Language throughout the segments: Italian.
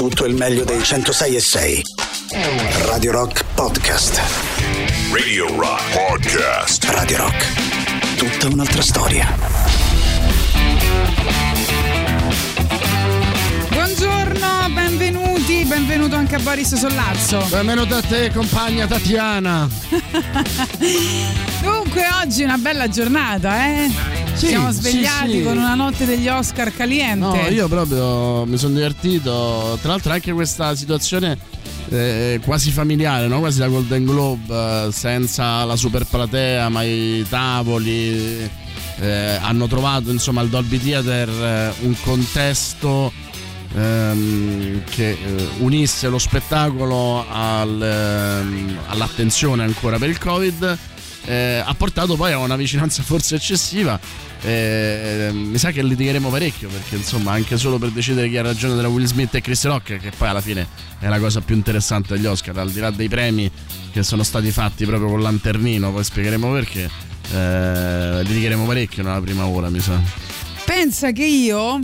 tutto il meglio dei 106 e 6. Radio Rock Podcast. Radio Rock Podcast. Radio Rock. Tutta un'altra storia. Buongiorno, benvenuti, benvenuto anche a Boris Sollazzo. Benvenuto a te, compagna Tatiana. Dunque, oggi è una bella giornata, eh? Sì, siamo sì, svegliati sì. con una notte degli Oscar caliente. No, io proprio mi sono divertito. Tra l'altro, anche questa situazione eh, quasi familiare, no? quasi la Golden Globe, eh, senza la super platea, ma i tavoli. eh, hanno trovato insomma al Dolby Theater eh, un contesto ehm, che eh, unisse lo spettacolo al, ehm, all'attenzione ancora per il Covid. Eh, ha portato poi a una vicinanza forse eccessiva. eh, mi sa che litigheremo parecchio perché insomma anche solo per decidere chi ha ragione tra Will Smith e Chris Rock che poi alla fine è la cosa più interessante degli Oscar al di là dei premi che sono stati fatti proprio con lanternino poi spiegheremo perché eh, litigheremo parecchio nella prima ora mi sa Pensa che io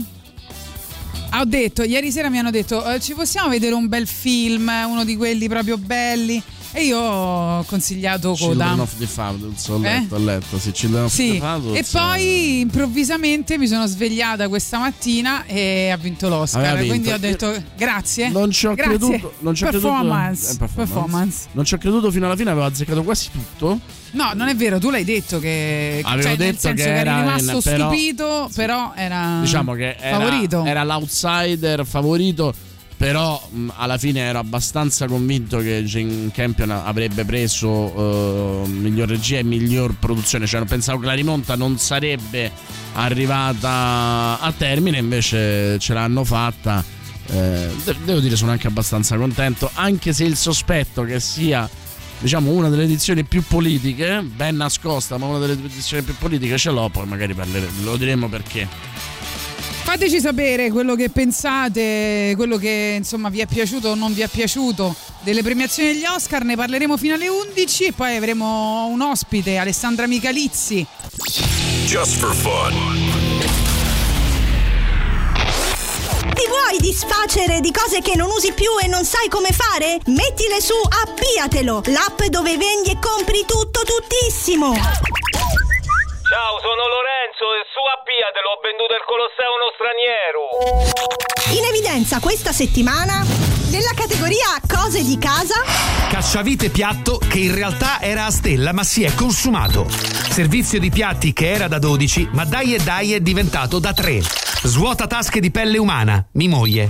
ho detto, ieri sera mi hanno detto, eh, ci possiamo vedere un bel film, uno di quelli proprio belli? E io ho consigliato Children Coda. of the Fathers ho Eh? letto, ho letto sì, Children of the Sì, Fathers e poi improvvisamente mi sono svegliata questa mattina e ha vinto l'Oscar. Quindi ho detto grazie. Non ci ho grazie. creduto. Non ci ho performance. creduto. eh, performance. Non ci ho creduto fino alla fine, avevo azzeccato quasi tutto. No, non è vero, tu l'hai detto che Avevo cioè, detto che era rimasto però- stupito, però era Diciamo che era, favorito. era l'outsider favorito. Però mh, alla fine ero abbastanza convinto che Jane Campion avrebbe preso eh, miglior regia e miglior produzione. Cioè, pensavo che la rimonta non sarebbe arrivata a termine, invece ce l'hanno fatta. Eh, de- devo dire, sono anche abbastanza contento. Anche se il sospetto che sia diciamo una delle edizioni più politiche, ben nascosta, ma una delle edizioni più politiche ce l'ho, poi magari parleremo, lo diremo perché. Fateci sapere quello che pensate, quello che insomma vi è piaciuto o non vi è piaciuto delle premiazioni degli Oscar, ne parleremo fino alle 11 e poi avremo un ospite, Alessandra Michalizzi. Just for fun. Ti vuoi disfacere di cose che non usi più e non sai come fare? Mettile su Appiatelo, l'app dove vendi e compri tutto tuttissimo. Ciao, sono Lorenzo e su Appia te l'ho venduto il Colosseo uno straniero. In evidenza questa settimana nella categoria cose di casa Cacciavite piatto che in realtà era a stella ma si è consumato. Servizio di piatti che era da 12 ma dai e dai è diventato da 3. Svuota tasche di pelle umana, mi moglie.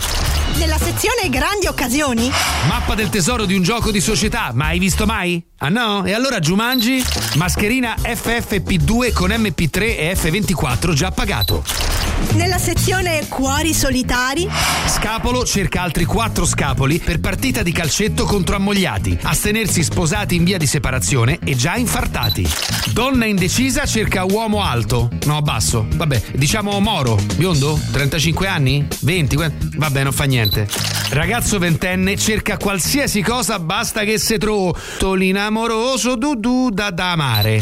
nella sezione grandi occasioni Mappa del tesoro di un gioco di società, ma hai visto mai? Ah no? E allora Jumanji? Mascherina FFP2 con MP3 e F24 già pagato. Nella sezione cuori solitari. Scapolo cerca altri 4 scapoli per partita di calcetto contro ammogliati, astenersi sposati in via di separazione e già infartati. Donna indecisa cerca uomo alto, no basso, vabbè, diciamo moro, biondo, 35 anni, 20, que- vabbè non fa niente. Ragazzo ventenne cerca qualsiasi cosa basta che se trovo l'inamoroso dudù da da amare.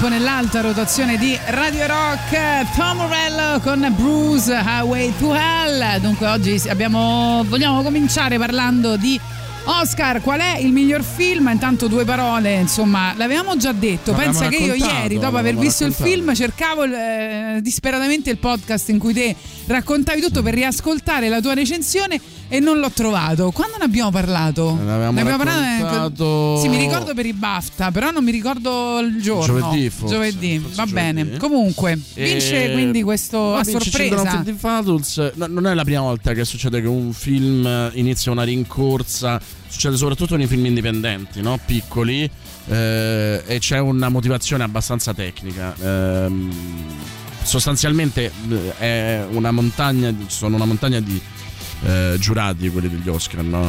tempo nell'alta rotazione di Radio Rock. Tom Morello con Bruce Highway to Hell. Dunque oggi abbiamo, vogliamo cominciare parlando di Oscar, qual è il miglior film? Intanto due parole, insomma, l'avevamo già detto. Pensa che io ieri, dopo aver visto il raccontato. film, cercavo eh, disperatamente il podcast in cui te raccontavi tutto per riascoltare la tua recensione e non l'ho trovato. Quando ne abbiamo parlato? Ne avevamo raccontato- Sì, mi ricordo per i BAFTA, però non mi ricordo il giorno. Giovedì, forse. Giovedì, Forse va giovedì. bene. Comunque, vince E- quindi questo a vince sorpresa. Fathers. No, non è la prima volta che succede che un film eh, inizia una rincorsa, succede soprattutto nei film indipendenti, no? piccoli, eh, e c'è una motivazione abbastanza tecnica. Ehm, sostanzialmente eh, è una montagna, sono una montagna di eh, giurati quelli degli Oscar. no?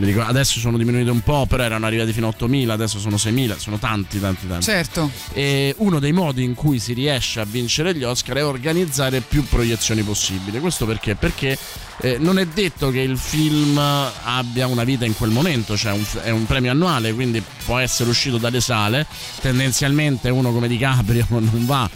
Ricordo- adesso sono diminuiti un po', però erano arrivati fino a 8.000, adesso sono 6.000, sono tanti, tanti, tanti. Certo. E uno dei modi in cui si riesce a vincere gli Oscar è organizzare più proiezioni possibili. Questo perché? Perché eh, non è detto che il film abbia una vita in quel momento, cioè un- è un premio annuale, quindi può essere uscito dalle sale. Tendenzialmente uno come DiCaprio non va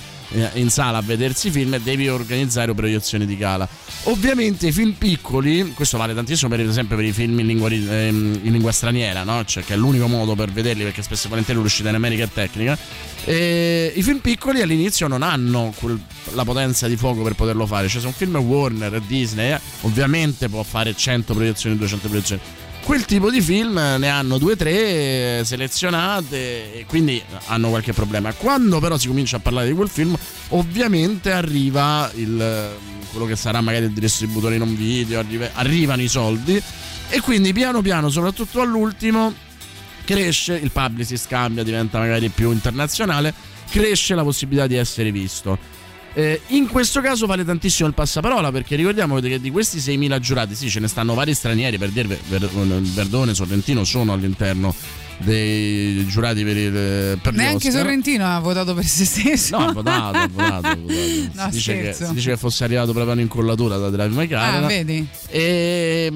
in sala a vedersi i film devi organizzare proiezioni di gala. Ovviamente i film piccoli, questo vale tantissimo per esempio per i film in lingua, ehm, in lingua straniera, no? cioè, che è l'unico modo per vederli perché spesso e volentieri l'uscita in America è tecnica. E I film piccoli all'inizio non hanno quel- la potenza di fuoco per poterlo fare, cioè se un film Warner, Disney, eh, ovviamente può fare 100 proiezioni, 200 proiezioni. Quel tipo di film ne hanno due o tre selezionate e quindi hanno qualche problema. Quando però si comincia a parlare di quel film, ovviamente arriva il, quello che sarà magari il distributore in un video, arriva- arrivano i soldi e quindi piano piano, soprattutto all'ultimo, cresce, il publicist cambia, diventa magari più internazionale, cresce la possibilità di essere visto. Eh, in questo caso vale tantissimo il passaparola perché ricordiamo che di questi 6.000 giurati, sì, ce ne stanno vari stranieri, per dire Ver- Verdone, Sorrentino sono all'interno dei giurati per, il, per Neanche. Sorrentino ha votato per se stesso. No, ha votato, ha votato, ha votato. No, si, dice che, si dice che fosse arrivato proprio un'incollatura da Drive My Car. Ah, vedi? E,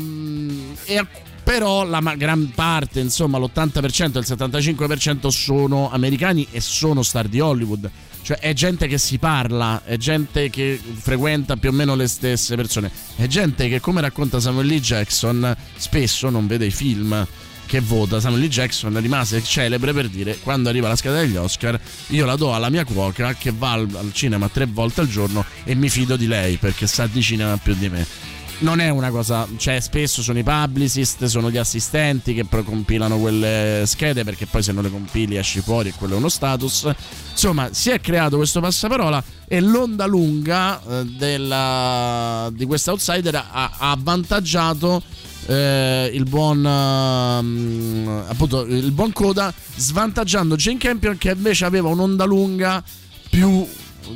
e- però la gran parte, insomma, l'80% e il 75% sono americani e sono star di Hollywood. Cioè è gente che si parla, è gente che frequenta più o meno le stesse persone, è gente che come racconta Samuel L. Jackson spesso non vede i film che vota. Samuel L. Jackson rimase celebre per dire quando arriva la scheda degli Oscar io la do alla mia cuoca che va al cinema tre volte al giorno e mi fido di lei perché sa di cinema più di me non è una cosa, cioè spesso sono i publicist, sono gli assistenti che poi compilano quelle schede perché poi se non le compili esci fuori e quello è uno status. Insomma, si è creato questo passaparola e l'onda lunga eh, della, di questo outsider ha, ha avvantaggiato eh, il buon ehm, appunto il buon Coda svantaggiando Jane Campion che invece aveva un'onda lunga più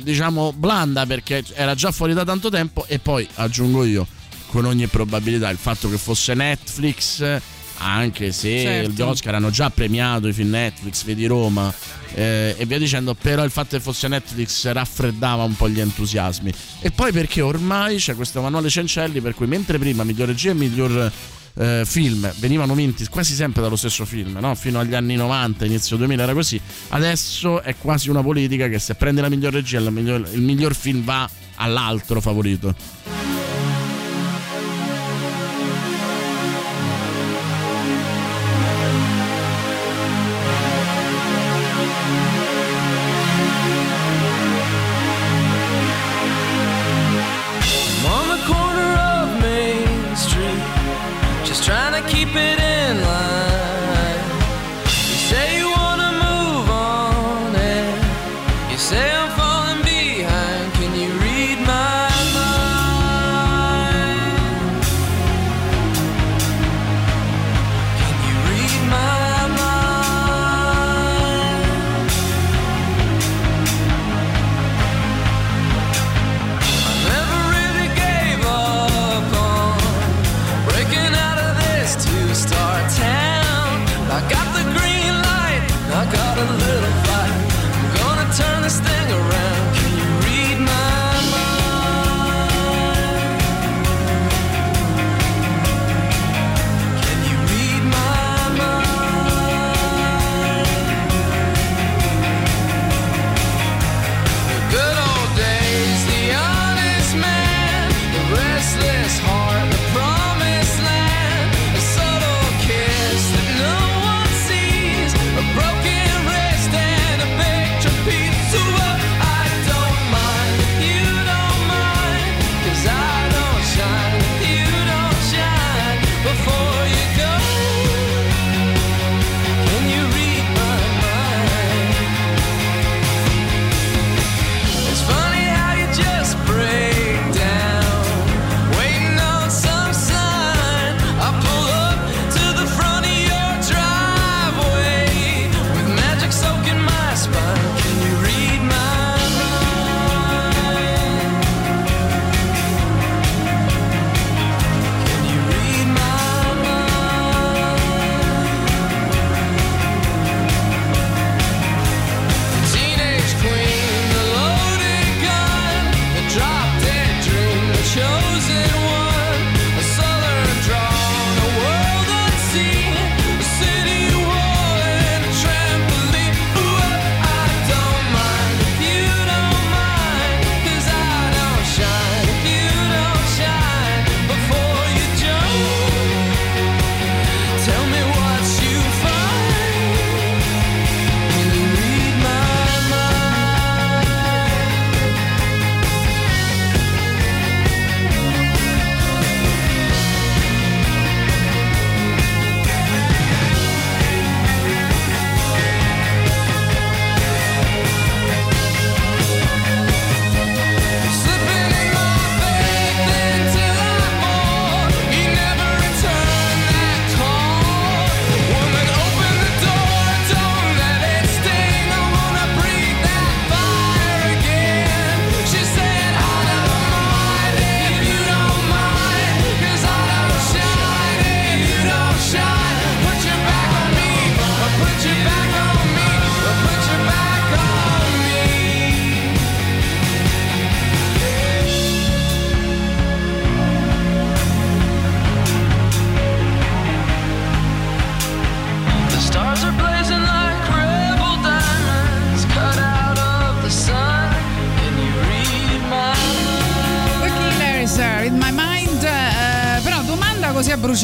diciamo blanda perché era già fuori da tanto tempo e poi aggiungo io con ogni probabilità il fatto che fosse Netflix anche se Certo. gli Oscar hanno già premiato i film Netflix vedi Roma eh, e via dicendo però il fatto che fosse Netflix raffreddava un po' gli entusiasmi e poi perché ormai c'è questo manuale Cencelli per cui mentre prima miglior regia e miglior eh, film venivano vinti quasi sempre dallo stesso film no? fino agli anni 90 inizio 2000 era così adesso è quasi una politica che se prende la miglior regia la miglior- il miglior film va all'altro favorito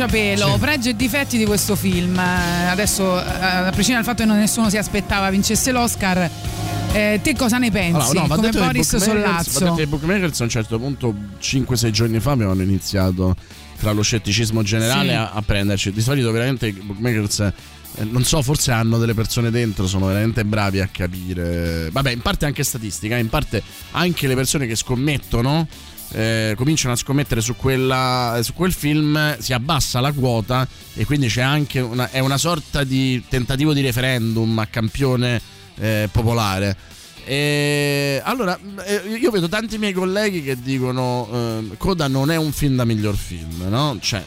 bruciapelo, Sì. pregi e difetti di questo film. Eh, Adesso, eh, a prescindere dal fatto che non- nessuno si aspettava vincesse l'Oscar, eh, te cosa ne pensi? Allora, no, Come detto Boris Sollazzo. detto che i bookmakers a un certo punto 5-6 giorni fa avevano iniziato tra lo scetticismo generale Sì. a, a prenderci di solito veramente i bookmakers eh, non so forse hanno delle persone dentro sono veramente bravi a capire vabbè in parte anche statistica in parte anche le persone che scommettono eh, cominciano a scommettere su, quella, su quel film si abbassa la quota e quindi c'è anche una, è una sorta di tentativo di referendum a campione eh, popolare e allora, eh, io vedo tanti miei colleghi che dicono eh, Coda non è un film da miglior film, no? Cioè,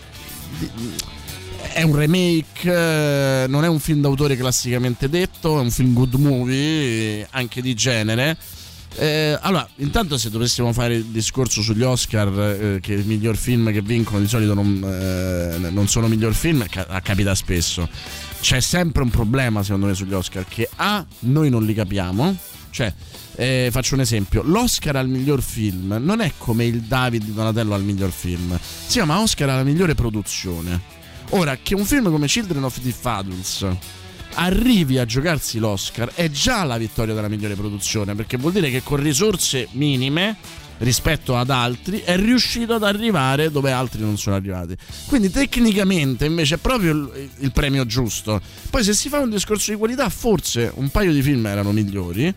è un remake, eh, non è un film d'autore classicamente detto, è un film good movie, eh, anche di genere. Eh, allora, intanto se dovessimo fare il discorso sugli Oscar, eh, che il miglior film che vincono di solito non, eh, non sono miglior film, ca- capita spesso. C'è sempre un problema secondo me sugli Oscar che A, noi non li capiamo, cioè eh, faccio un esempio, l'Oscar al miglior film non è come il David di Donatello al miglior film, si chiama Oscar alla migliore produzione. Ora, che un film come Children of the Faduls arrivi a giocarsi l'Oscar è già la vittoria della migliore produzione, perché vuol dire che con risorse minime rispetto ad altri è riuscito ad arrivare dove altri non sono arrivati. Quindi tecnicamente invece è proprio il, premio giusto. Poi se si fa un discorso di qualità, forse un paio di film erano migliori,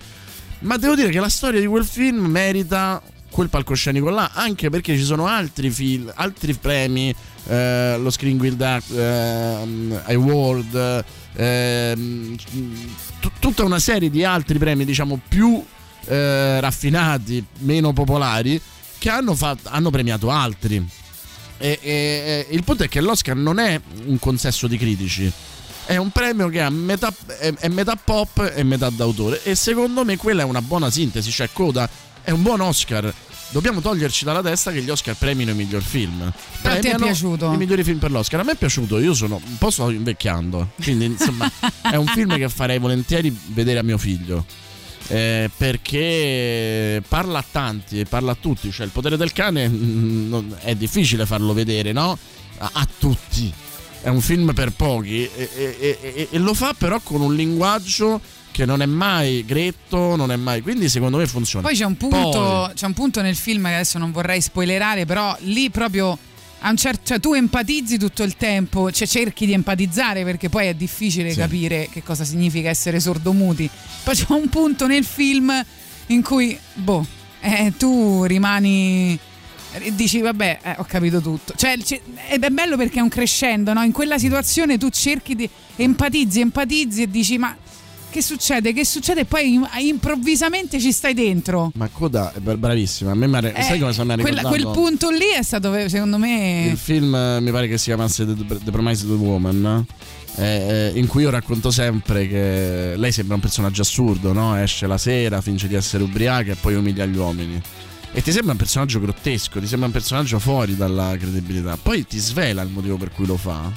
ma devo dire che la storia di quel film merita quel palcoscenico là, anche perché ci sono altri film, altri premi, eh, lo Screen Guild ehm, Award, ehm, t- tutta una serie di altri premi, diciamo, più eh, raffinati, meno popolari, che hanno, fatto, hanno premiato altri. E, e- e il punto è che l'Oscar non è un consesso di critici. È un premio che metà, è, è metà pop e metà d'autore. E secondo me quella è una buona sintesi. Cioè, Coda è un buon Oscar. Dobbiamo toglierci dalla testa che gli Oscar premino i miglior film. Però a te è Premiano piaciuto? I migliori film per l'Oscar. A me è piaciuto, io sono un po' sto invecchiando. Quindi, insomma, è un film che farei volentieri vedere a mio figlio. Eh, perché parla a tanti e parla a tutti. Cioè, il potere del cane mm, non- è difficile farlo vedere, no? A, a tutti. È un film per pochi e- e- e- e lo fa però con un linguaggio che non è mai gretto, non è mai. Quindi secondo me funziona. Poi c'è un, punto, Poi- c'è un punto nel film che adesso non vorrei spoilerare, però lì proprio a un certo, cioè tu empatizzi tutto il tempo, cioè cerchi di empatizzare perché poi è difficile Sì. capire che cosa significa essere sordomuti. Poi c'è un punto nel film in cui, boh, eh, tu rimani e dici vabbè eh, ho capito tutto cioè c- ed è bello perché è un crescendo no? in quella situazione tu cerchi di empatizzi empatizzi e dici ma che succede che succede e poi im- improvvisamente ci stai dentro Ma Coda è bra- bravissima. A me ha- Eh, sai come quella- ricordato? quel punto lì è stato secondo me Il film eh, mi pare che si chiamasse The, The Promised Woman. eh, eh, in cui io racconto sempre che lei sembra un personaggio assurdo, no? Esce la sera, finge di essere ubriaca e poi umilia gli uomini. E ti sembra un personaggio grottesco, ti sembra un personaggio fuori dalla credibilità. Poi ti svela il motivo per cui lo fa.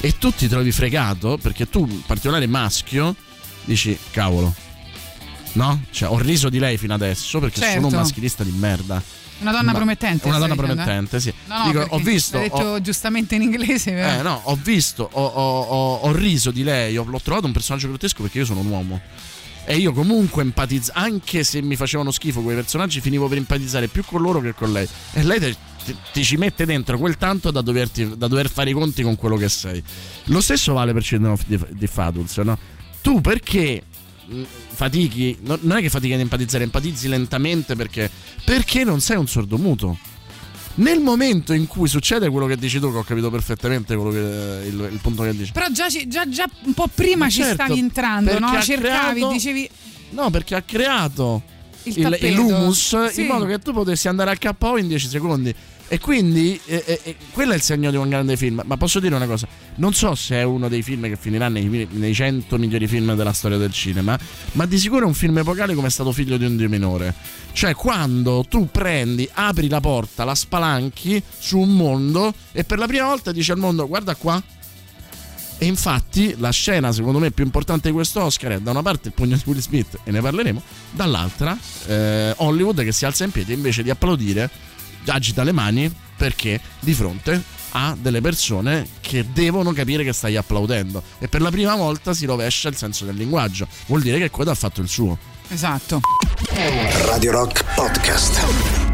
E tu ti trovi fregato perché tu, in particolare maschio, dici cavolo. No? Cioè, ho riso di lei fino adesso perché sono un Certo. maschilista di merda. una donna Ma- promettente Una donna eh? promettente, sì. no no Dico, ho visto. l'hai detto ho- giustamente in inglese però. eh, no, ho visto, ho, ho- ho- riso di lei, ho- l'ho trovato un personaggio grottesco perché io sono un uomo. E io comunque empatizzo, anche se mi facevano schifo quei personaggi, finivo per empatizzare più con loro che con lei. E lei te- ti, ti ci mette dentro quel tanto da, doverti- da dover fare i conti con quello che sei. Lo stesso vale per Children of the, the Faduls, no? Tu perché mh, fatichi, no- non è che fatichi ad empatizzare, empatizzi lentamente perché, perché non sei un sordomuto. Nel momento in cui succede quello che dici tu, che ho capito perfettamente quello che, il, il punto che dici. però già, già, già un po' prima Ma ci certo, stavi entrando no? cercavi creato- dicevi No, perché ha creato il, il, l'humus Sì. in modo che tu potessi andare al KO in 10 secondi. E quindi eh, eh, quello è il segno di un grande film. Ma posso dire una cosa: non so se è uno dei film che finirà nei, nei 100 migliori film della storia del cinema, ma di sicuro è un film epocale come è stato figlio di un dio minore. Cioè, quando tu prendi, apri la porta, la spalanchi su un mondo e per la prima volta dici al mondo: guarda qua. E infatti la scena secondo me più importante di questo Oscar è da una parte il pugno di Will Smith e ne parleremo, dall'altra eh, Hollywood che si alza in piedi invece di applaudire agita le mani perché di fronte a delle persone che devono capire che stai applaudendo e per la prima volta si rovescia il senso del linguaggio. Vuol dire che Coda ha fatto il suo. Esatto. Radio Rock Podcast.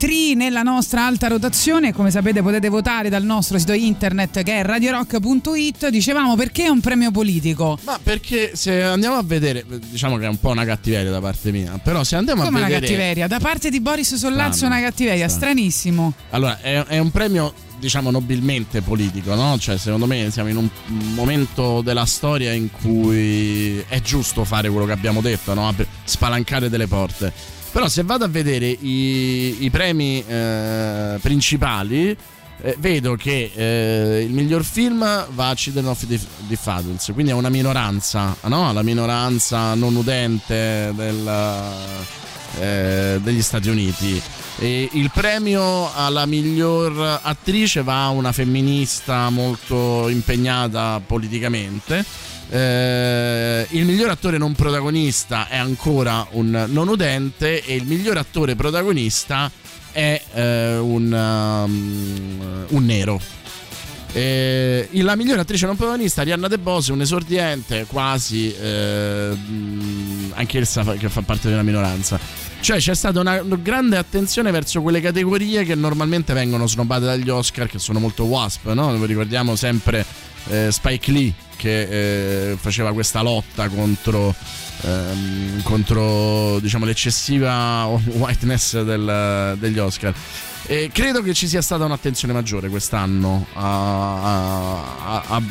Tree nella nostra alta rotazione, come sapete potete votare dal nostro sito internet che è radiorock.it. Dicevamo perché è un premio politico? Ma perché se andiamo a vedere, diciamo che è un po' una cattiveria da parte mia, però se andiamo Come a una vedere... cattiveria? Da parte di Boris Sollazzo Strano, una cattiveria, stranissimo. Allora, è, è un premio, diciamo, nobilmente politico, no? Cioè, secondo me siamo in un momento della storia in cui è giusto fare quello che abbiamo detto, no? Spalancare delle porte. Però se vado a vedere i, i premi eh, principali, eh, vedo che eh, il miglior film va a Children of the, the Fathers, quindi è una minoranza, no? La minoranza non udente del, eh, degli Stati Uniti. E il premio alla miglior attrice va a una femminista molto impegnata politicamente. Eh, il miglior attore non protagonista è ancora un non udente e il miglior attore protagonista è eh, un, um, un nero. Eh, la migliore attrice non protagonista Arianna De Bose, un esordiente quasi eh, mh, anch'essa fa- che fa parte della minoranza. Cioè c'è stata una grande attenzione verso quelle categorie che normalmente vengono snobate dagli Oscar, che sono molto wasp, no? Noi ricordiamo sempre eh, Spike Lee che eh, faceva questa lotta contro, ehm, contro diciamo, l'eccessiva whiteness del- degli Oscar. E credo che ci sia stata un'attenzione maggiore quest'anno a, a- a-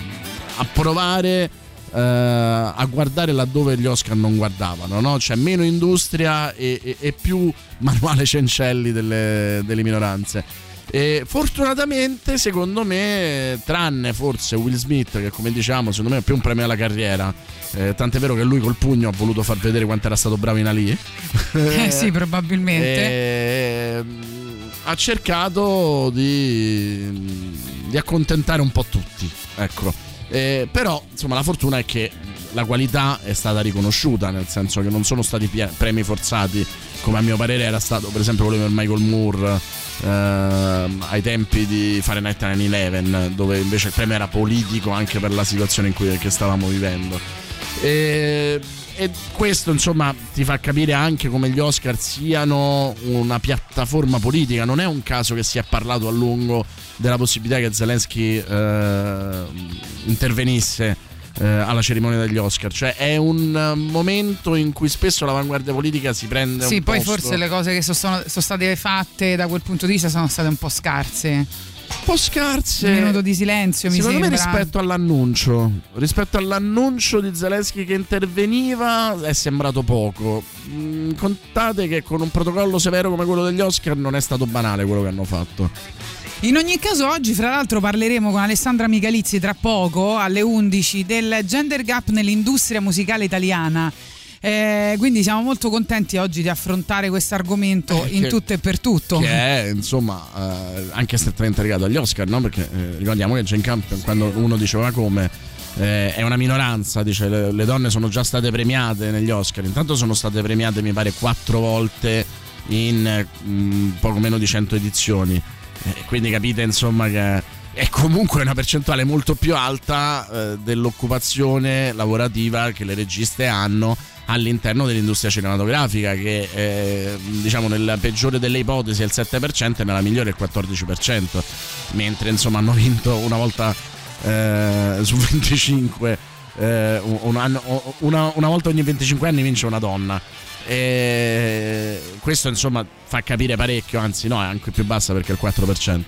a provare eh, a guardare laddove gli Oscar non guardavano, no? C'è meno industria e, e- e più manuale Cencelli delle, delle minoranze. E fortunatamente, secondo me, tranne forse Will Smith, che come diciamo, secondo me è più un premio alla carriera. eh, tant'è vero che lui col pugno ha voluto far vedere quanto era stato bravo in Ali. Eh sì, probabilmente. Ehm, ha cercato di, di accontentare un po' tutti. Ecco. Eh, però, insomma, la fortuna è che la qualità è stata riconosciuta, nel senso che non sono stati premi forzati, come a mio parere era stato, per esempio, quello per Michael Moore. ehm, ai tempi di Fahrenheit 9-11 dove invece il premio era politico anche per la situazione in cui stavamo vivendo e, e questo insomma ti fa capire anche come gli Oscar siano una piattaforma politica. Non è un caso che si è parlato a lungo della possibilità che Zelensky eh, intervenisse eh, alla cerimonia degli Oscar. Cioè è un eh, momento in cui spesso l'avanguardia politica si prende Sì, un poi posto- forse le cose che sono, sono state fatte da quel punto di vista sono state un po' scarse. un po' scarse. Un minuto di silenzio, mi Secondo me rispetto all'annuncio, rispetto all'annuncio di Zelensky che interveniva è sembrato poco. Mm, contate che con un protocollo severo come quello degli Oscar non è stato banale quello che hanno fatto. In ogni caso oggi fra l'altro parleremo con Alessandra Michalizzi tra poco alle 11 del gender gap nell'industria musicale italiana. Eh, quindi siamo molto contenti oggi di affrontare questo argomento Eh, in che- tutto e per tutto. Che è insomma eh, anche strettamente legato agli Oscar, no? Perché eh, ricordiamo che Jane Campion, quando uno diceva come eh, è una minoranza, dice le, le donne sono già state premiate negli Oscar. Intanto sono state premiate, mi pare, quattro volte in eh, mh, poco meno di 100 edizioni. Eh, quindi capite insomma che è comunque una percentuale molto più alta eh, dell'occupazione lavorativa che le registe hanno all'interno dell'industria cinematografica che eh, diciamo nella peggiore delle ipotesi è il 7% e nella migliore è il 14% mentre insomma hanno vinto una volta eh, su 25 eh, un- un anno- una, una volta ogni 25 anni vince una donna e questo insomma fa capire parecchio anzi no è anche più bassa perché è il 4%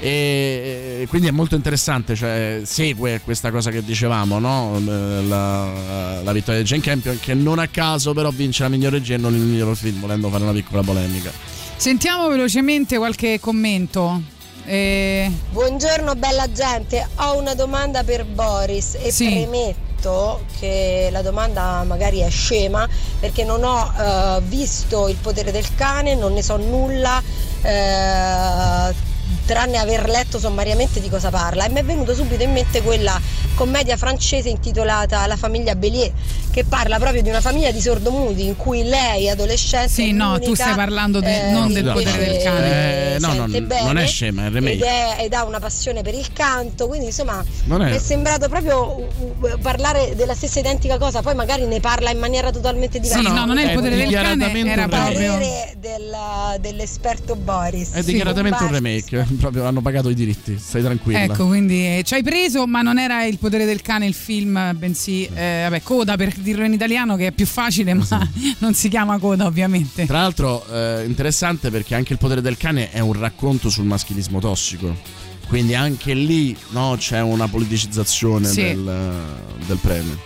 e quindi è molto interessante, cioè segue questa cosa che dicevamo, no? la, la vittoria di Jane Campion, che non a caso però vince la miglior regia e non il miglior film, volendo fare una piccola polemica. Sentiamo velocemente qualche commento. Eh, Buongiorno bella gente, ho una domanda per Boris e Sì. premetto detto che la domanda magari è scema perché non ho eh, visto il potere del cane, non ne so nulla. eh, tranne aver letto sommariamente di cosa parla e mi è venuto subito in mente quella commedia francese intitolata La famiglia Bélier che parla proprio di una famiglia di sordomuti in cui lei adolescente Sì, è no, tu stai parlando de- eh, non del potere del cane. Eh, no, no, sente non bene è scema, è il remake. ed, è- ed ha una passione per il canto quindi insomma è- mi è sembrato proprio uh, uh, parlare della stessa identica cosa poi magari ne parla in maniera totalmente diversa Sì, no, non è il è potere del cane, era un proprio. del- dell'esperto Boris È dichiaratamente un Bar- remake, proprio hanno pagato i diritti, stai tranquilla. Ecco, quindi eh, ci hai preso, ma non era il potere del cane il film, bensì, eh, vabbè, Coda per dirlo in italiano, che è più facile, ma non si chiama Coda, ovviamente. Tra l'altro, eh, interessante perché anche il potere del cane è un racconto sul maschilismo tossico. Quindi anche lì no, c'è una politicizzazione Sì. del, del premio.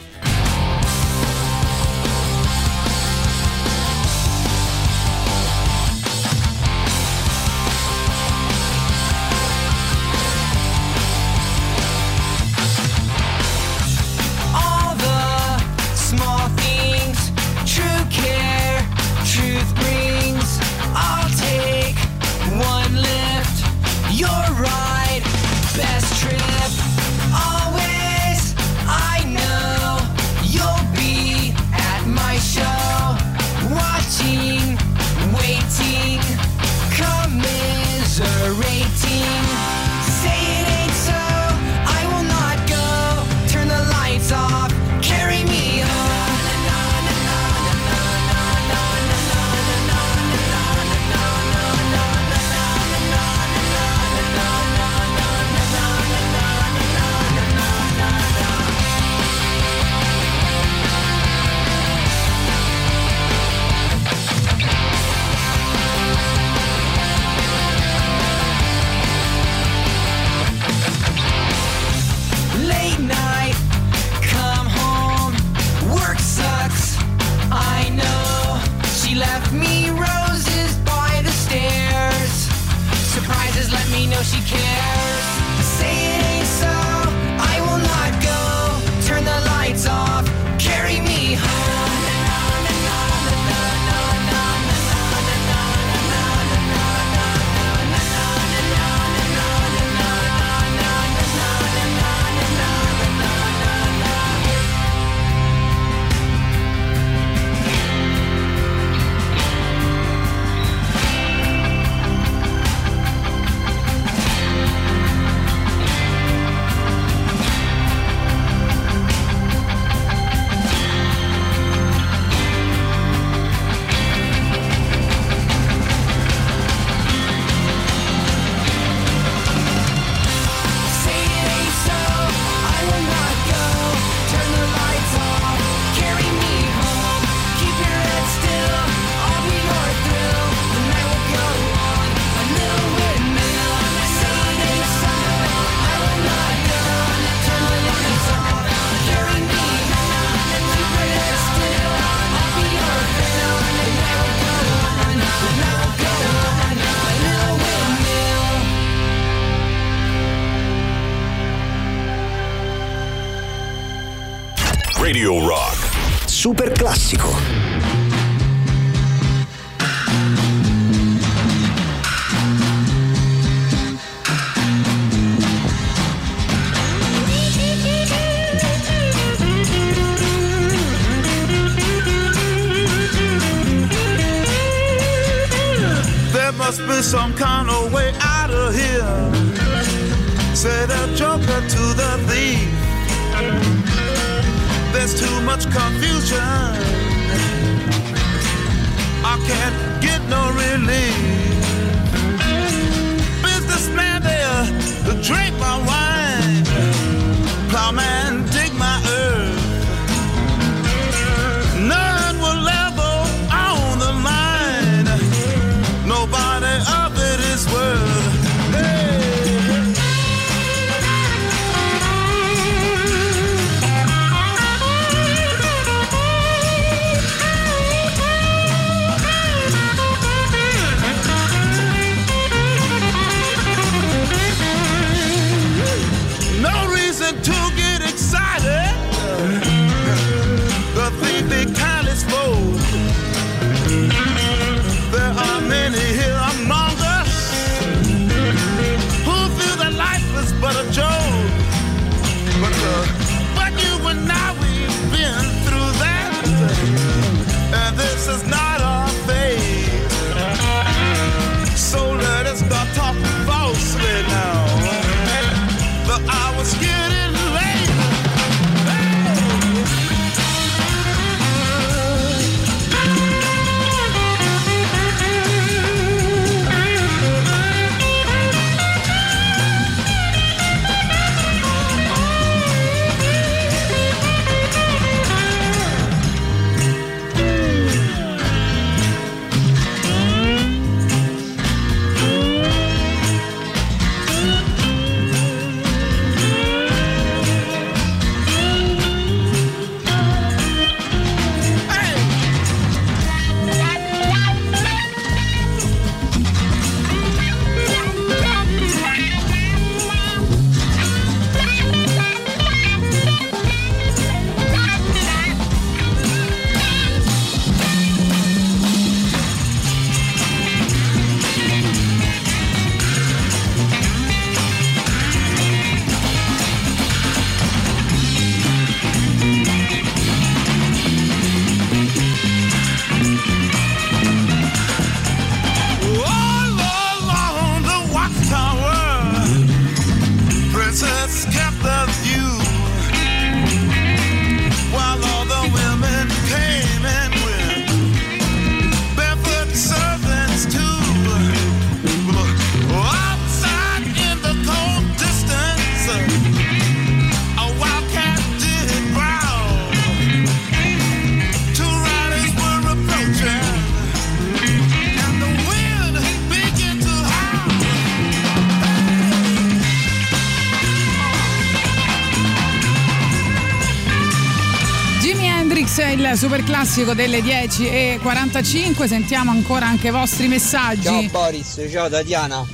Classico delle 10.45. Sentiamo ancora anche i vostri messaggi. Ciao Boris, ciao Tatiana.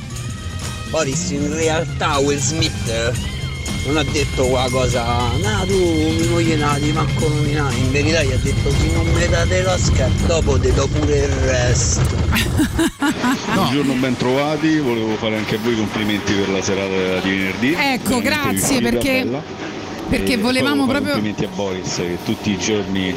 Boris, in realtà Will Smith non ha detto quella cosa, no tu mi voglio nati, manco nominare. In verità gli ha detto se non mi date l'Oscar, dopo ti do pure il resto. Buongiorno, ben trovati. Volevo fare anche a voi i complimenti per la serata di venerdì. Ecco, Veramente grazie, perché- bella. perché E volevamo proprio- Complimenti a Boris che tutti i giorni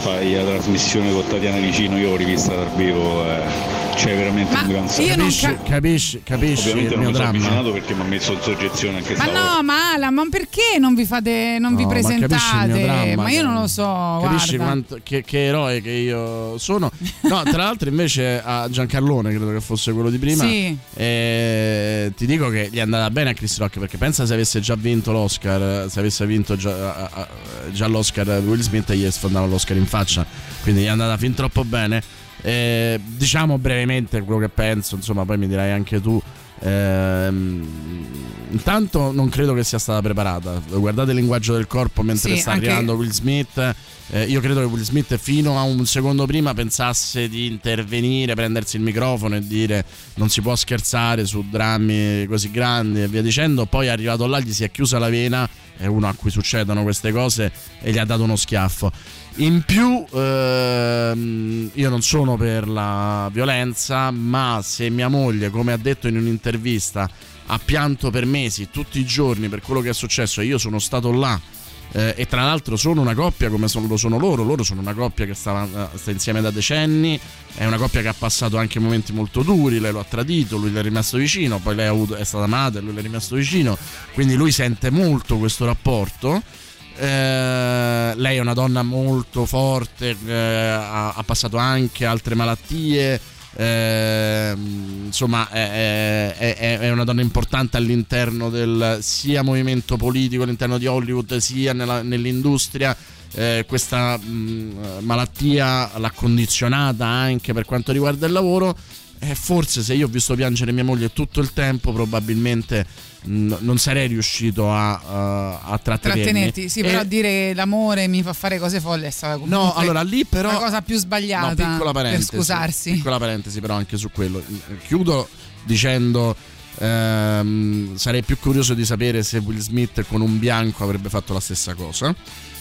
fai la trasmissione con Tatiana vicino. Io l'ho rivista dal vivo. eh, C'è veramente un gran non Capisci, ca- capisci, capisci Ovviamente il non mio mi sono perché mi ha messo in soggezione anche Ma stavolta. no, ma Alan, ma perché non vi fate, non vi No, ma mio presentate? dramma, Ma io non lo so, Capisci quanto- che, che eroe che io sono? No, tra l'altro invece a Giancarlone, credo che fosse quello di prima. Sì. eh, ti dico che gli è andata bene a Chris Rock perché pensa se avesse già vinto l'Oscar, se avesse vinto già, già l'Oscar Will Smith gli sfondava l'Oscar in faccia. Quindi gli è andata fin troppo bene. Eh, diciamo brevemente quello che penso, insomma, poi mi dirai anche tu. Ehm, intanto non credo che sia stata preparata. Guardate il linguaggio del corpo mentre Sì, sta anche- arrivando Will Smith. Eh, io credo che Will Smith fino a un secondo prima pensasse di intervenire, prendersi il microfono e dire non si può scherzare su drammi così grandi e via dicendo. Poi è arrivato là, gli si è chiusa la vena, è uno a cui succedono queste cose e gli ha dato uno schiaffo. In più, ehm, io non sono per la violenza, ma se mia moglie, come ha detto in un'intervista, ha pianto per mesi, tutti i giorni per quello che è successo io sono stato là. eh, e tra l'altro sono una coppia come sono- lo sono loro, loro sono una coppia che stava, eh, sta insieme da decenni, è una coppia che ha passato anche momenti molto duri, lei lo ha tradito, lui le è rimasto vicino, poi lei avuto- è stata madre, lui le è rimasto vicino, quindi lui sente molto questo rapporto. Eh, lei è una donna molto forte, eh, ha, ha passato anche altre malattie. Eh, insomma, è, è- è- una donna importante all'interno del sia movimento politico all'interno di Hollywood, sia nella- nell'industria. Eh, questa mh, malattia l'ha condizionata anche per quanto riguarda il lavoro. E forse se io ho visto piangere mia moglie tutto il tempo, probabilmente mh, non sarei riuscito a, uh, a trattenermi. Trattenerti, sì, però E- dire l'amore mi fa fare cose folli è stata comunque No, allora lì però. la cosa più No, sbagliata piccola per parentesi. scusarsi. Piccola parentesi, però, anche su quello. Chiudo dicendo. ehm, sarei più curioso di sapere se Will Smith con un bianco avrebbe fatto la stessa cosa.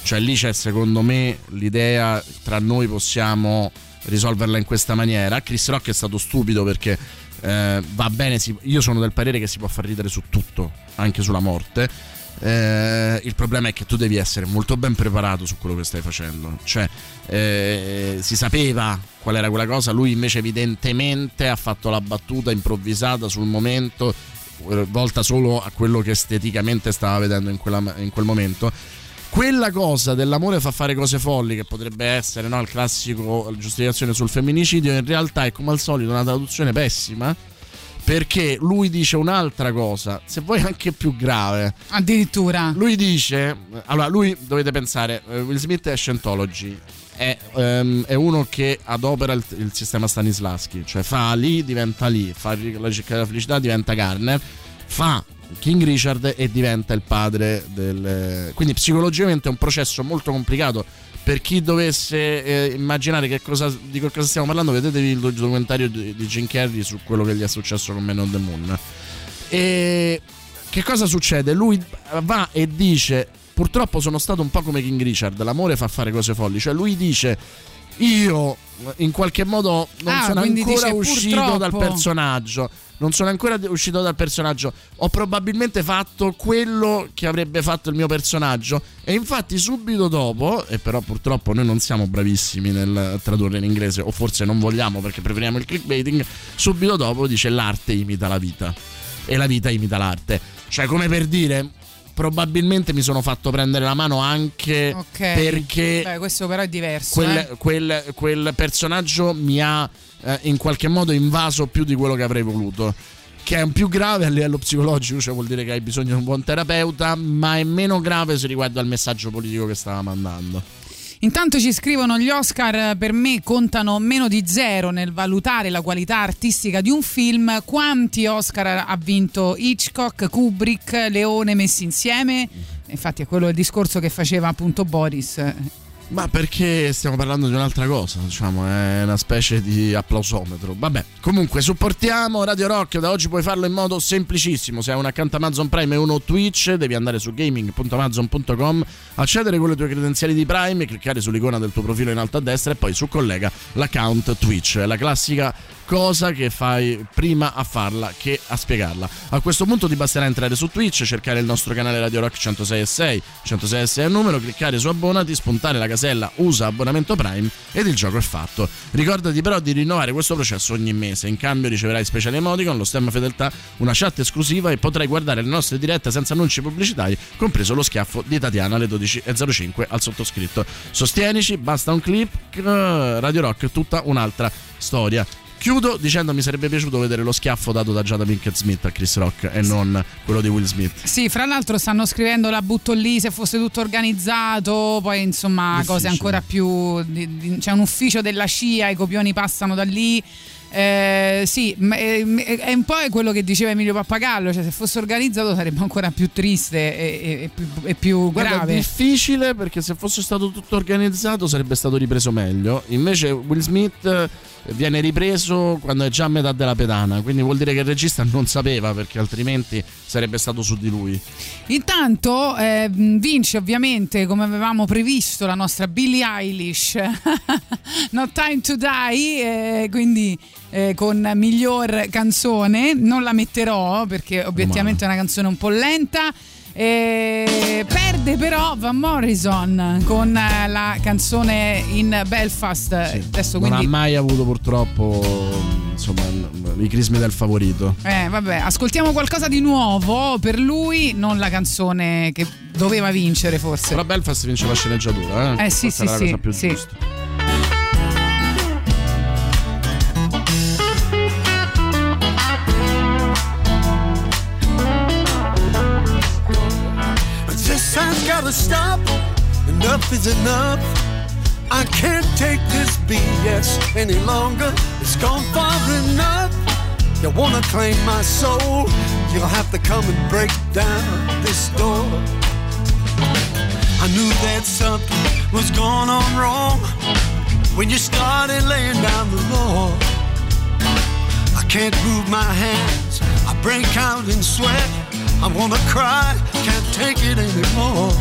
Cioè, lì c'è secondo me l'idea tra noi possiamo risolverla in questa maniera. Chris Rock è stato stupido perché eh, va bene. si- io sono del parere che si può far ridere su tutto, anche sulla morte. Eh, il problema è che tu devi essere molto ben preparato su quello che stai facendo. Cioè, eh, si sapeva qual era quella cosa, lui invece evidentemente ha fatto la battuta improvvisata sul momento, eh, volta solo a quello che esteticamente stava vedendo in, quella- in quel momento. Quella cosa dell'amore fa fare cose folli, che potrebbe essere no, il classico giustificazione sul femminicidio, in realtà è come al solito una traduzione pessima. Perché lui dice un'altra cosa, se vuoi anche più grave. Addirittura. Lui dice: Allora, lui dovete pensare, eh, Will Smith è Scientology. È, ehm, è uno che adopera il, il sistema Stanislavski, cioè fa lì, diventa lì, fa la ricerca della felicità, diventa Garner, fa King Richard e diventa il padre del. Quindi psicologicamente è un processo molto complicato. Per chi dovesse eh, immaginare che cosa, di che cosa stiamo parlando, vedetevi il documentario di, di Jim Carrey su quello che gli è successo con Man on the Moon. E che cosa succede? Lui va e dice: Purtroppo sono stato un po' come King Richard. L'amore fa fare cose folli. Cioè, lui dice: Io in qualche modo non Ah, sono ancora uscito dal purtroppo. personaggio. Non sono ancora uscito dal personaggio. Ho probabilmente fatto quello che avrebbe fatto il mio personaggio. E infatti, subito dopo, e però purtroppo noi non siamo bravissimi nel tradurre in inglese, o forse non vogliamo perché preferiamo il clickbaiting. Subito dopo dice: L'arte imita la vita e la vita imita l'arte. Cioè, come per dire, probabilmente mi sono fatto prendere la mano anche Ok. perché Beh, questo però è diverso. quel, eh. quel- quel personaggio mi ha eh, in qualche modo invaso più di quello che avrei voluto. Che è un più grave a livello psicologico, cioè vuol dire che hai bisogno di un buon terapeuta, ma è meno grave se riguarda il messaggio politico che stava mandando. Intanto ci scrivono gli Oscar per me contano meno di zero nel valutare la qualità artistica di un film. Quanti Oscar ha vinto Hitchcock, Kubrick, Leone messi insieme? Infatti è quello il discorso che faceva appunto Boris. Ma perché stiamo parlando di un'altra cosa, diciamo, è una specie di applausometro. Vabbè, comunque supportiamo Radio Rock, da oggi puoi farlo in modo semplicissimo. Se hai un account Amazon Prime e uno Twitch, devi andare su gaming.amazon.com, accedere con le tue credenziali di Prime, cliccare sull'icona del tuo profilo in alto a destra e poi su collega l'account Twitch. La classica cosa che fai prima a farla che a spiegarla. A questo punto ti basterà entrare su Twitch, cercare il nostro canale Radio Rock 106 e 6, 106 e 6 è il numero, cliccare su abbonati, spuntare la casella usa abbonamento Prime ed il gioco è fatto. Ricordati però di rinnovare questo processo ogni mese, in cambio riceverai speciali emoticon, lo stemma fedeltà, una chat esclusiva e potrai guardare le nostre dirette senza annunci pubblicitari, compreso lo schiaffo di Tatiana alle 12.05 al sottoscritto. Sostienici, basta un clip, Radio Rock, tutta un'altra storia. Chiudo dicendo mi sarebbe piaciuto vedere lo schiaffo dato da Jada Pinkett Smith a Chris Rock e non quello di Will Smith. Sì, fra l'altro stanno scrivendo la butto lì se fosse tutto organizzato, poi insomma Difficile. cose ancora più... di- di- c'è un ufficio della scia, i copioni passano da lì. Eh, sì, ma è, è un po' quello che diceva Emilio Pappagallo, cioè se fosse organizzato sarebbe ancora più triste e, e- più, e più Guarda, è grave. difficile perché se fosse stato tutto organizzato sarebbe stato ripreso meglio. Invece Will Smith eh, viene ripreso quando è già a metà della pedana, quindi vuol dire che il regista non sapeva perché altrimenti sarebbe stato su di lui. Intanto eh, vince ovviamente come avevamo previsto la nostra Billie Eilish. Not Time to Die eh, quindi eh, con miglior canzone. Non la metterò perché obiettivamente è una canzone un po' lenta. Eh, perde però Van Morrison con eh, la canzone in Belfast. Adesso Non quindi ha mai avuto purtroppo insomma i crismi del favorito. Eh, vabbè, ascoltiamo qualcosa di nuovo per lui, non la canzone che doveva vincere forse. Però Belfast vince la sceneggiatura, eh? Eh, sì, Questa sì, la sì, cosa più sì. giusta. Gotta stop. Enough is enough. I can't take this BS any longer. It's gone far enough. You wanna claim my soul? You'll have to come and break down this door. I knew that something was going on wrong when you started laying down the law. I can't move my hands. I break out in sweat. I wanna cry. Can't take it anymore.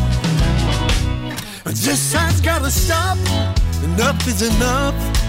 This has gotta stop. Enough is enough.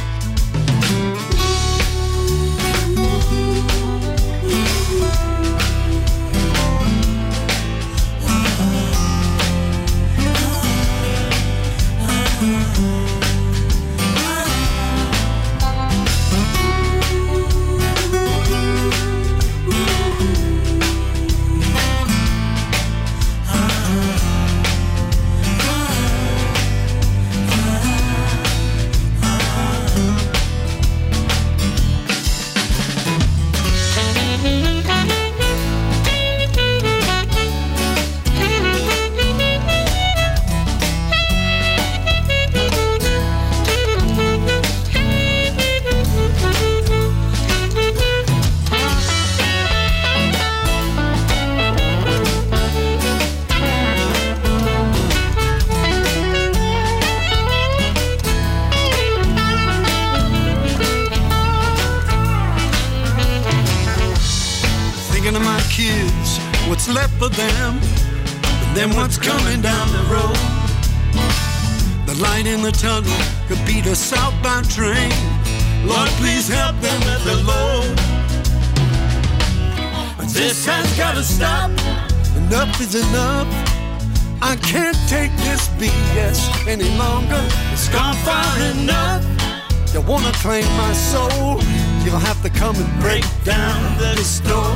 For them, what's coming down the road. The light in the tunnel could beat a southbound train. Lord, please help them at the load. This has gotta stop. Enough is enough. I can't take this BS any longer. It's gone far enough. You wanna claim my soul? You'll have to come and break down this door.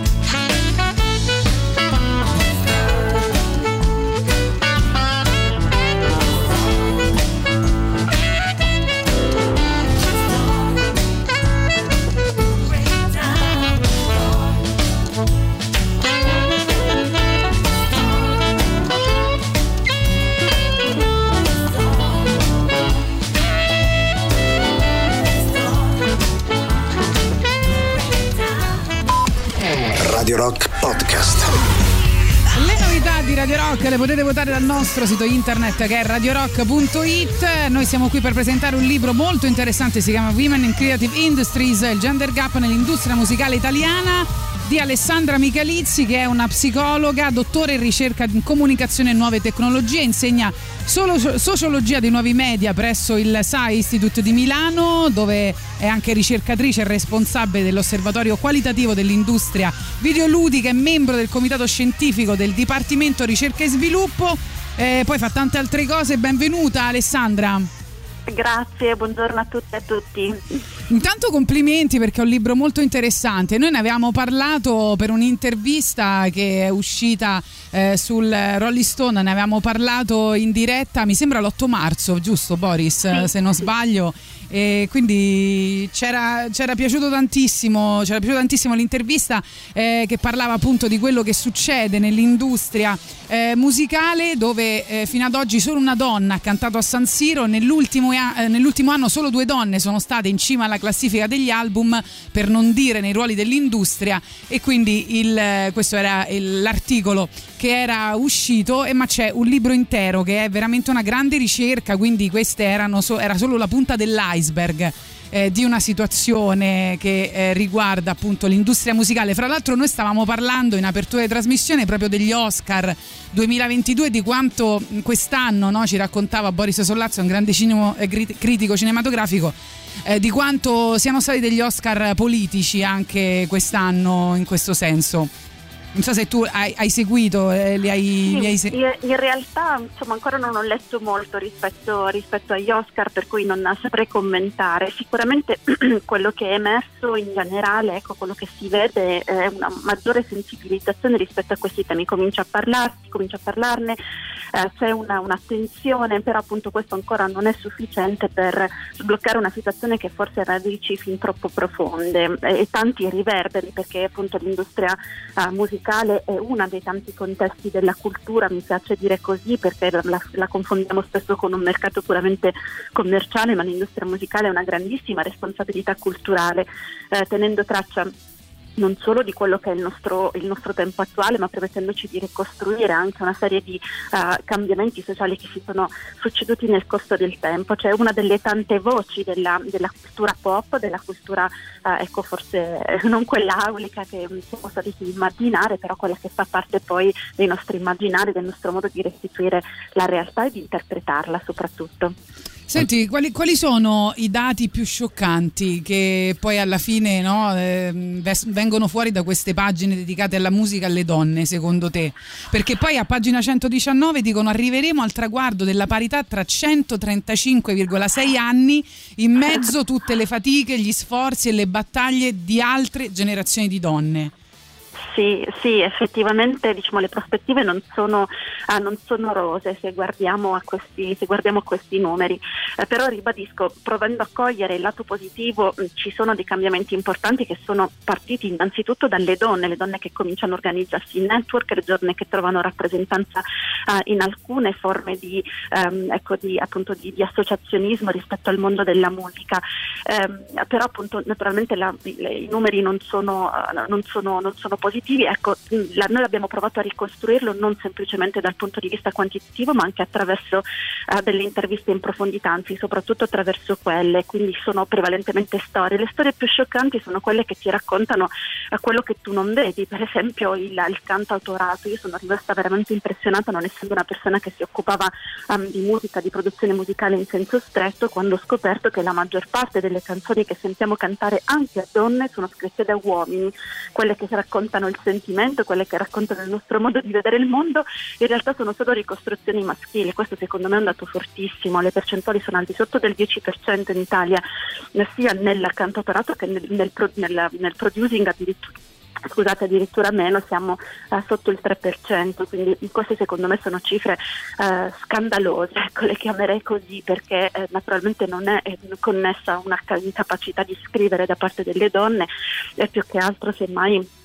Radio Rock Podcast. Le novità di Radio Rock le potete votare dal nostro sito internet che è radiorock.it. Noi siamo qui per presentare un libro molto interessante, si chiama Women in Creative Industries, il gender gap nell'industria musicale italiana di Alessandra Michalizzi che è una psicologa, dottore in ricerca in comunicazione e nuove tecnologie, insegna solo sociologia dei nuovi media presso il SAI Institute di Milano dove è anche ricercatrice e responsabile dell'osservatorio qualitativo dell'industria videoludica e membro del comitato scientifico del Dipartimento Ricerca e Sviluppo. Eh, poi fa tante altre cose. Benvenuta Alessandra. Grazie, buongiorno a tutte e a tutti. Intanto complimenti perché è un libro molto interessante. Noi ne avevamo parlato per un'intervista che è uscita eh, sul Rolling Stone, ne avevamo parlato in diretta, mi sembra l'8 marzo, giusto Boris, Sì. se non sbaglio. E quindi c'era, c'era piaciuto tantissimo, c'era piaciuta tantissimo l'intervista eh, che parlava appunto di quello che succede nell'industria eh, musicale dove eh, fino ad oggi solo una donna ha cantato a San Siro, nell'ultimo, eh, nell'ultimo anno solo due donne sono state in cima alla classifica degli album, per non dire nei ruoli dell'industria. E quindi il, eh, questo era il- l'articolo che era uscito, e ma c'è un libro intero che è veramente una grande ricerca, quindi questa so- era solo la punta dell'iceberg. eh, di una situazione che eh, riguarda appunto l'industria musicale. Fra l'altro noi stavamo parlando in apertura di trasmissione proprio degli Oscar 2022 di quanto quest'anno no, ci raccontava Boris Sollazzo, un grande cinema- eh, crit- critico cinematografico, eh, di quanto siano stati degli Oscar politici anche quest'anno in questo senso. Non so se tu hai, hai seguito, eh, li hai, li hai se- in, in realtà insomma, ancora non ho letto molto rispetto, rispetto agli Oscar, per cui non saprei commentare. Sicuramente quello che è emerso in generale, ecco, quello che si vede è una maggiore sensibilizzazione rispetto a questi temi. Comincia a parlarsi, comincia a parlarne, eh, c'è una, un'attenzione, però appunto questo ancora non è sufficiente per sbloccare una situazione che forse ha radici fin troppo profonde eh, e tanti riverberi, perché appunto l'industria eh, musicale è uno dei tanti contesti della cultura, mi piace dire così perché la, la confondiamo spesso con un mercato puramente commerciale, ma l'industria musicale è una grandissima responsabilità culturale, eh, tenendo traccia non solo di quello che è il nostro, il nostro tempo attuale, ma permettendoci di ricostruire anche una serie di eh, cambiamenti sociali che si sono succeduti nel corso del tempo. Cioè una delle tante voci della, della cultura pop, della cultura, eh, ecco forse non quella aulica che siamo soliti immaginare, però quella che fa parte poi dei nostri immaginari, del nostro modo di restituire la realtà e di interpretarla soprattutto. Senti, quali, quali sono i dati più scioccanti che poi alla fine no, eh, ves- vengono fuori da queste pagine dedicate alla musica alle donne, secondo te? Perché poi a pagina 119 dicono arriveremo al traguardo della parità tra 135,6 anni, in mezzo tutte le fatiche, gli sforzi e le battaglie di altre generazioni di donne. Sì, sì, effettivamente diciamo, le prospettive non sono, ah, non sono rose se guardiamo a questi, guardiamo a questi numeri, Eh, però ribadisco, provando a cogliere il lato positivo, mh, ci sono dei cambiamenti importanti che sono partiti innanzitutto dalle donne, le donne che cominciano a organizzarsi in network, le donne che trovano rappresentanza ah, in alcune forme di, ehm, ecco, di, appunto, di, di associazionismo rispetto al mondo della musica, Ehm, però appunto naturalmente la- i, numeri non sono, eh, non sono, non sono positivi positivi, ecco, la- noi abbiamo provato a ricostruirlo non semplicemente dal punto di vista quantitativo, ma anche attraverso eh, delle interviste in profondità, anzi soprattutto attraverso quelle, quindi sono prevalentemente storie. Le storie più scioccanti sono quelle che ti raccontano eh, quello che tu non vedi, per esempio il, il canto autorato. Io sono rimasta veramente impressionata, non essendo una persona che si occupava ehm, di musica, di produzione musicale in senso stretto, quando ho scoperto che la maggior parte delle canzoni che sentiamo cantare anche a donne sono scritte da uomini, quelle che raccontano il sentimento, quelle che raccontano il nostro modo di vedere il mondo, in realtà sono solo ricostruzioni maschili. Questo secondo me è un dato fortissimo, le percentuali sono al di sotto del 10% in Italia, eh, sia nel cantautorato che nel, nel nel- nel producing addirittura. Scusate, addirittura meno, siamo eh, sotto il 3%, quindi queste secondo me sono cifre eh, scandalose, ecco, le chiamerei così perché eh, naturalmente non è eh, connessa a una ca- incapacità di scrivere da parte delle donne, è più che altro semmai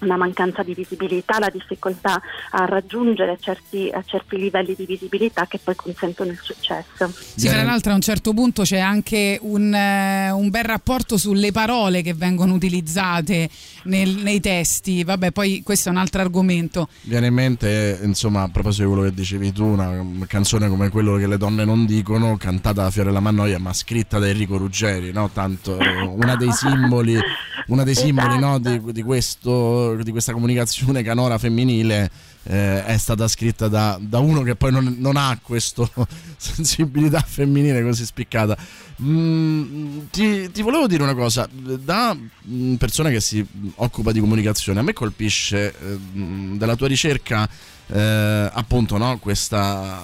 una mancanza di visibilità, la difficoltà a raggiungere certi, a certi livelli di visibilità che poi consentono il successo. Sì, tra l'altro a un certo punto c'è anche un, eh, un bel rapporto sulle parole che vengono utilizzate nel- nei testi. Vabbè, poi questo è un altro argomento. Viene in mente, insomma, a proposito di quello che dicevi tu, una canzone come quello che le donne non dicono, cantata da Fiorella Mannoia, ma scritta da Enrico Ruggeri, no? Tanto eh, una dei simboli, una dei simboli no, di, di questo, di questa comunicazione canora femminile. eh, è stata scritta da, da uno che poi non, non ha questa sensibilità femminile così spiccata. Mm, ti, ti volevo dire una cosa, da mm, persona che si occupa di comunicazione, a me colpisce eh, della tua ricerca eh, appunto no, questa,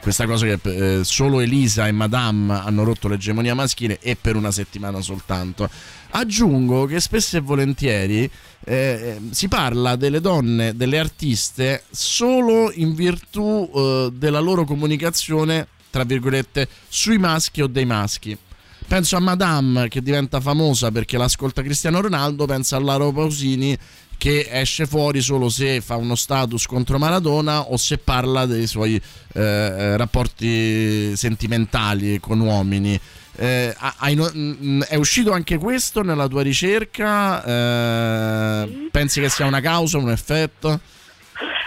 questa cosa che eh, solo Elisa e Madame hanno rotto l'egemonia maschile e per una settimana soltanto. Aggiungo che spesso e volentieri eh, si parla delle donne, delle artiste, solo in virtù eh, della loro comunicazione, tra virgolette, sui maschi o dei maschi. Penso a Madame che diventa famosa perché l'ascolta Cristiano Ronaldo, penso a Laura Pausini che esce fuori solo se fa uno status contro Maradona o se parla dei suoi eh, eh, rapporti sentimentali con uomini. Eh, mm, è uscito anche questo nella tua ricerca? Eh, pensi che sia una causa, un effetto?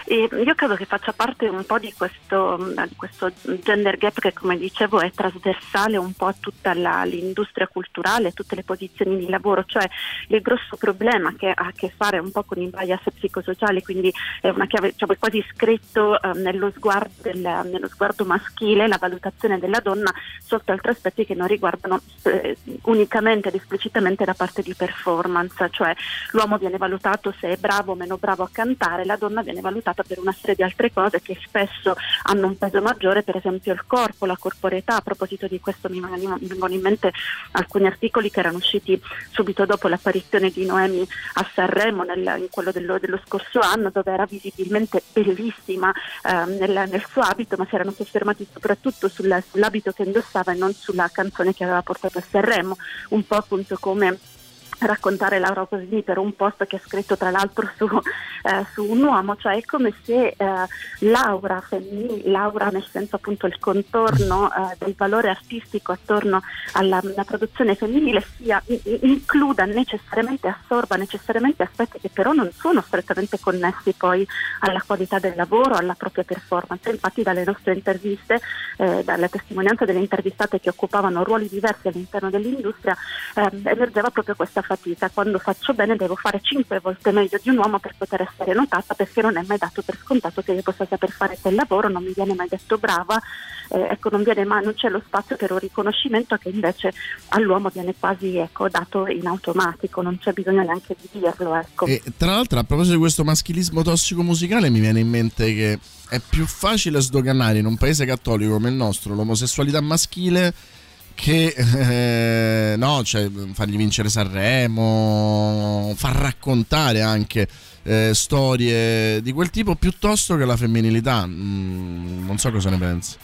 E io credo che faccia parte un po' di questo, di questo gender gap che come dicevo è trasversale un po' a tutta la- l'industria culturale, a tutte le posizioni di lavoro, cioè il grosso problema che ha a che fare un po' con i bias psicosociali, quindi è una chiave cioè, quasi scritto eh, nello, sguardo del- nello sguardo maschile la valutazione della donna sotto altri aspetti che non riguardano eh, unicamente ed esplicitamente la parte di performance, cioè l'uomo viene valutato se è bravo o meno bravo a cantare, la donna viene valutata per una serie di altre cose che spesso hanno un peso maggiore, per esempio il corpo, la corporeità. A proposito di questo mi vengono in mente alcuni articoli che erano usciti subito dopo l'apparizione di Noemi a Sanremo, nel- in quello dello, dello scorso anno, dove era visibilmente bellissima ehm, nel, nel suo abito, ma si erano soffermati soprattutto sul- sull'abito che indossava e non sulla canzone che aveva portato a Sanremo, un po' appunto come raccontare Laura Pausini per un post che ha scritto tra l'altro su, eh, su un uomo, cioè è come se eh, Laura femminile, Laura nel senso appunto il contorno eh, del valore artistico attorno alla, alla produzione femminile sia, includa necessariamente, assorba necessariamente aspetti che però non sono strettamente connessi poi alla qualità del lavoro, alla propria performance. Infatti dalle nostre interviste, eh, dalle testimonianze delle intervistate che occupavano ruoli diversi all'interno dell'industria, ehm, emergeva proprio questa fatica. Quando faccio bene devo fare cinque volte meglio di un uomo per poter essere notata perché non è mai dato per scontato che io possa saper fare quel lavoro, non mi viene mai detto brava, eh, ecco, non, viene mai, non c'è lo spazio per un riconoscimento che invece all'uomo viene quasi ecco, dato in automatico, non c'è bisogno neanche di dirlo. Ecco. E tra l'altro, a proposito di questo maschilismo tossico musicale, mi viene in mente che è più facile sdoganare in un paese cattolico come il nostro l'omosessualità maschile che eh, no, cioè, fargli vincere Sanremo, far raccontare anche eh, storie di quel tipo piuttosto che la femminilità. Mm, non so cosa ne pensi.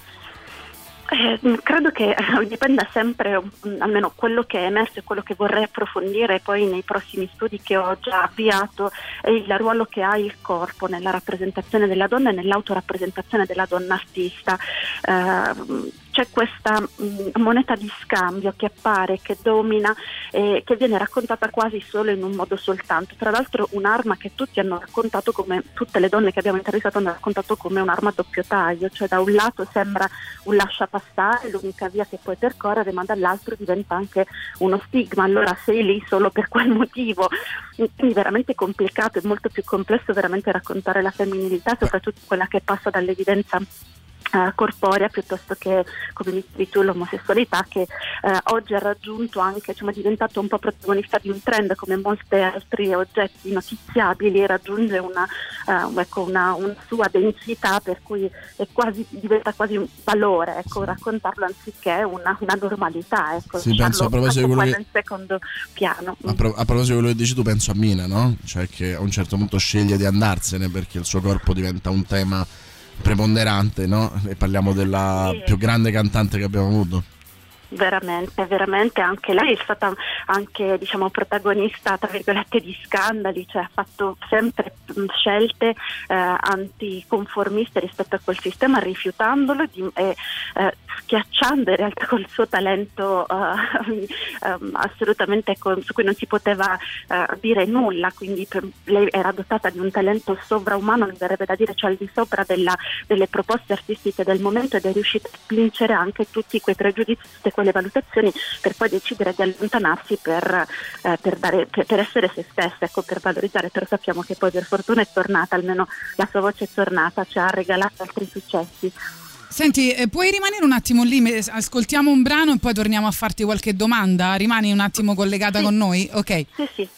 Eh, credo che eh, dipenda sempre, mm, almeno quello che è emerso e quello che vorrei approfondire poi nei prossimi studi che ho già avviato, è il ruolo che ha il corpo nella rappresentazione della donna e nell'autorappresentazione della donna artista. Eh, c'è questa mh, moneta di scambio che appare, che domina, eh, che viene raccontata quasi solo in un modo soltanto. Tra l'altro un'arma che tutti hanno raccontato come, tutte le donne che abbiamo intervistato hanno raccontato come un'arma a doppio taglio, cioè da un lato sembra un lascia passare, l'unica via che puoi percorrere, ma dall'altro diventa anche uno stigma, allora sei lì solo per quel motivo. Quindi veramente complicato, è molto più complesso veramente raccontare la femminilità, soprattutto quella che passa dall'evidenza eh, corporea piuttosto che come dicevi tu l'omosessualità che eh, oggi ha raggiunto anche insomma, è diventato un po' protagonista di un trend come molti altri oggetti notiziabili raggiunge una, eh, ecco, una, una, sua densità per cui quasi, diventa quasi un valore ecco, raccontarlo anziché una, una normalità ecco, sì, penso a proposito di quello che... in secondo piano a, pro- a, proposito di quello che dici tu penso a Mina no? cioè che a un certo punto sceglie di andarsene perché il suo corpo diventa un tema preponderante, no? E parliamo della sì. più grande cantante che abbiamo avuto. Veramente, veramente anche lei è stata anche diciamo, protagonista tra virgolette di scandali, cioè ha fatto sempre scelte eh, anticonformiste rispetto a quel sistema, rifiutandolo di, eh, eh, schiacciando in realtà col suo talento ehm, assolutamente con, su cui non si poteva eh, dire nulla, quindi per, lei era dotata di un talento sovraumano, mi verrebbe da dire, cioè al di sopra della, delle proposte artistiche del momento ed è riuscita a vincere anche tutti quei pregiudizi, tutte quelle valutazioni per poi decidere di allontanarsi per, eh, per, dare, per, per essere se stessa, ecco, per valorizzare, però sappiamo che poi per fortuna è tornata, almeno la sua voce è tornata, ci ha regalato altri successi. Senti, eh, puoi rimanere un attimo lì, ascoltiamo un brano e poi torniamo a farti qualche domanda? Rimani un attimo collegata sì. con noi? Ok. Sì, sì.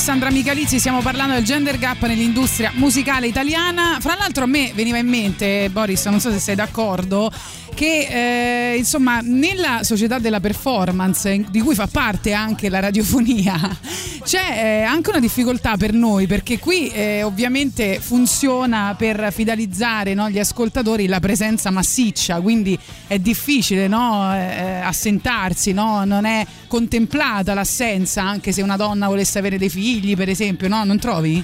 Alessandra Michalizzi stiamo parlando del gender gap nell'industria musicale italiana. Fra l'altro a me veniva in mente, Boris, non so se sei d'accordo, che eh, insomma nella società della performance di cui fa parte anche la radiofonia c'è eh, anche una difficoltà per noi perché qui eh, ovviamente funziona per fidelizzare no, gli ascoltatori la presenza massiccia quindi è difficile no, eh, assentarsi no? non è contemplata l'assenza anche se una donna volesse avere dei figli per esempio no? non trovi?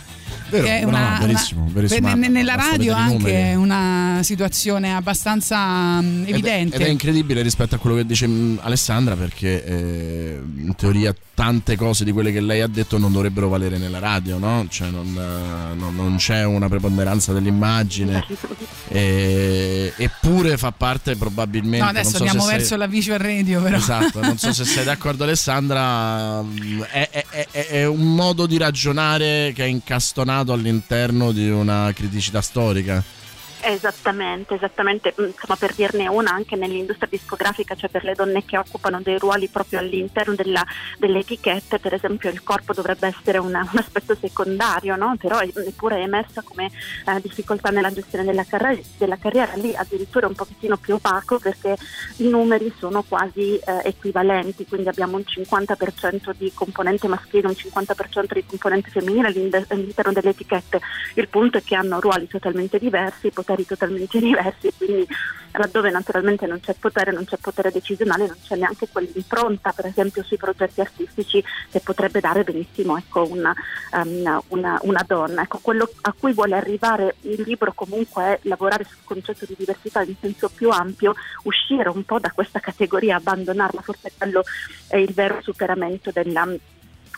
Vero, è una, no, verissimo, verissimo, nella radio anche è una situazione abbastanza mm, Ed è- evidente. Ed è, incredibile rispetto a quello che dice mh, Alessandra perché eh, in teoria tante cose di quelle che lei ha detto non dovrebbero valere nella radio, no? Cioè non, eh, non- non c'è una preponderanza dell'immagine e- eppure fa parte probabilmente... no, adesso non so andiamo se sei- verso la visual radio, però. Esatto, non so se sei d'accordo Alessandra, è, è- è- è un modo di ragionare che è incastonato all'interno di una criticità storica. Esattamente, esattamente, Mm, insomma per dirne una anche nell'industria discografica, cioè per le donne che occupano dei ruoli proprio all'interno della- delle etichette, per esempio il corpo dovrebbe essere una- un aspetto secondario, no? però è- eppure è emersa come eh, difficoltà nella gestione della, carri- della carriera, lì addirittura un pochettino più opaco perché i numeri sono quasi eh, equivalenti, quindi abbiamo un 50% di componente maschile, un 50% di componente femminile all'interno delle etichette, il punto è che hanno ruoli totalmente diversi, poteri totalmente diversi, quindi laddove naturalmente non c'è potere, non c'è potere decisionale, non c'è neanche quell'impronta, per esempio sui progetti artistici che potrebbe dare benissimo ecco, una, um, una- una donna. Ecco, quello a cui vuole arrivare il libro comunque è lavorare sul concetto di diversità in senso più ampio, uscire un po' da questa categoria, abbandonarla, forse quello è il vero superamento della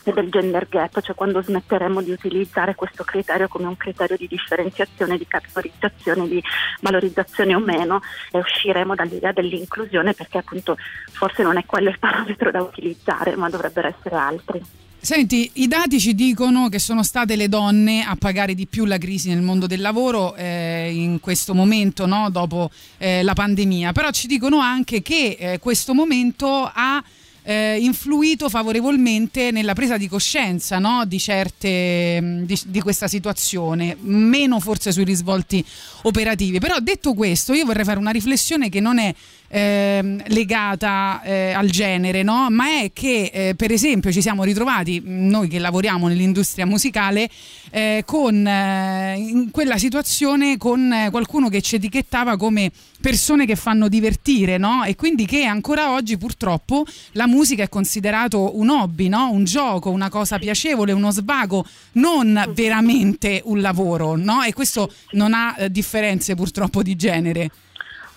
del gender gap, cioè quando smetteremo di utilizzare questo criterio come un criterio di differenziazione, di categorizzazione, di valorizzazione o meno e usciremo dall'idea dell'inclusione perché appunto forse non è quello il parametro da utilizzare, ma dovrebbero essere altri. Senti, i dati ci dicono che sono state le donne a pagare di più la crisi nel mondo del lavoro eh, in questo momento, no? dopo eh, la pandemia, però ci dicono anche che eh, questo momento ha eh, influito favorevolmente nella presa di coscienza no? di certe mh, di, di questa situazione, meno forse sui risvolti operativi. Però detto questo, io vorrei fare una riflessione che non è ehm, legata eh, al genere, no? ma è che eh, per esempio ci siamo ritrovati, mh, noi che lavoriamo nell'industria musicale, eh, con, eh, in quella situazione con eh, qualcuno che ci etichettava come persone che fanno divertire, no? E quindi che ancora oggi purtroppo la musica è considerato un hobby, no? Un gioco, una cosa piacevole, uno svago, non veramente un lavoro, no? E questo non ha eh, differenze purtroppo di genere.